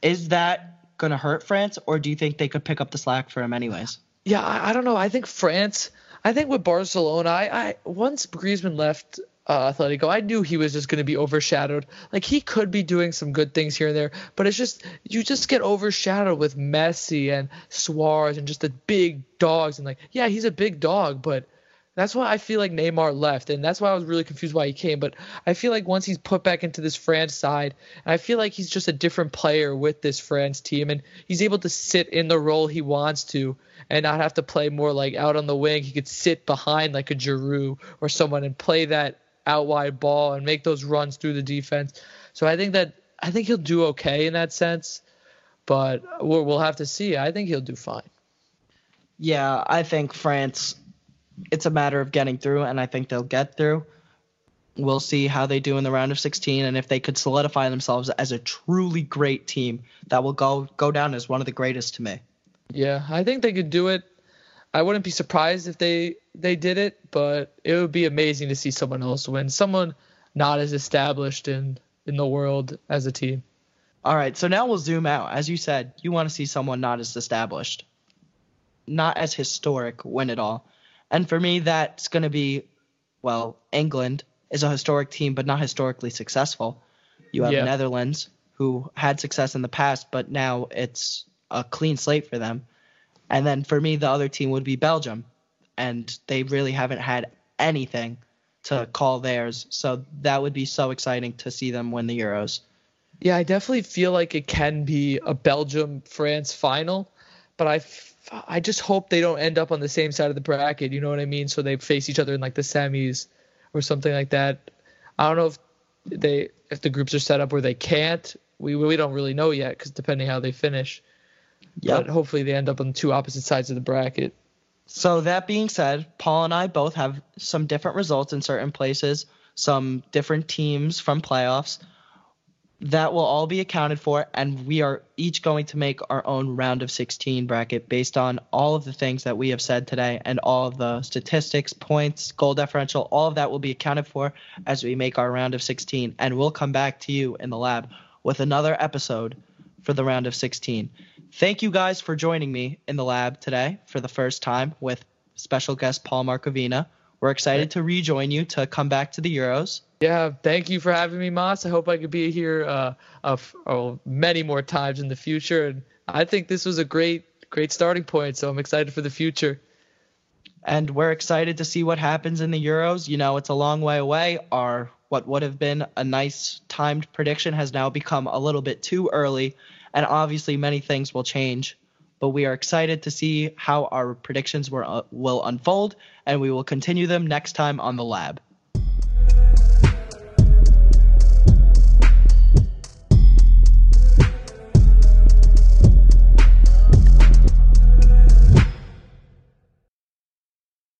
Is that gonna hurt France, or do you think they could pick up the slack for him anyways? Yeah, I, I don't know. I think France. I think with Barcelona, I, I once Griezmann left uh, Atletico, I knew he was just going to be overshadowed. Like he could be doing some good things here and there, but it's just you just get overshadowed with Messi and Suarez and just the big dogs. And like, yeah, he's a big dog, but that's why I feel like Neymar left, and that's why I was really confused why he came. But I feel like once he's put back into this France side, I feel like he's just a different player with this France team, and he's able to sit in the role he wants to, and not have to play more like out on the wing. He could sit behind like a Giroud or someone and play that out wide ball and make those runs through the defense. So I think that I think he'll do okay in that sense, but we'll, we'll have to see. I think he'll do fine. Yeah, I think France. It's a matter of getting through, and I think they'll get through. We'll see how they do in the round of 16, and if they could solidify themselves as a truly great team, that will go go down as one of the greatest to me. Yeah, I think they could do it. I wouldn't be surprised if they they did it, but it would be amazing to see someone else win. Someone not as established in in the world as a team. All right, so now we'll zoom out. As you said, you want to see someone not as established, not as historic win it all. And for me, that's going to be, well, England is a historic team, but not historically successful. You have Yeah. Netherlands, who had success in the past, but now it's a clean slate for them. And then for me, the other team would be Belgium, and they really haven't had anything to call theirs. So that would be so exciting to see them win the Euros. Yeah, I definitely feel like it can be a Belgium France final, but I f- I just hope they don't end up on the same side of the bracket. You know what I mean? So they face each other in like the semis or something like that. I don't know if they if the groups are set up where they can't. We we don't really know yet because depending how they finish. Yep. But hopefully they end up on two opposite sides of the bracket. So that being said, Paul and I both have some different results in certain places, some different teams from playoffs. That will all be accounted for, and we are each going to make our own round of 16 bracket based on all of the things that we have said today and all of the statistics, points, goal differential, all of that will be accounted for as we make our round of 16. And we'll come back to you in the lab with another episode for the round of 16. Thank you guys for joining me in the lab today for the first time with special guest Paul Markovina. We're excited to rejoin you to come back to the Euros. Yeah, thank you for having me, Moss. I hope I could be here uh, uh, oh, many more times in the future. And I think this was a great, great starting point. So I'm excited for the future. And we're excited to see what happens in the Euros. You know, it's a long way away. Our what would have been a nice timed prediction has now become a little bit too early, and obviously many things will change but we are excited to see how our predictions were, uh, will unfold, and we will continue them next time on the lab.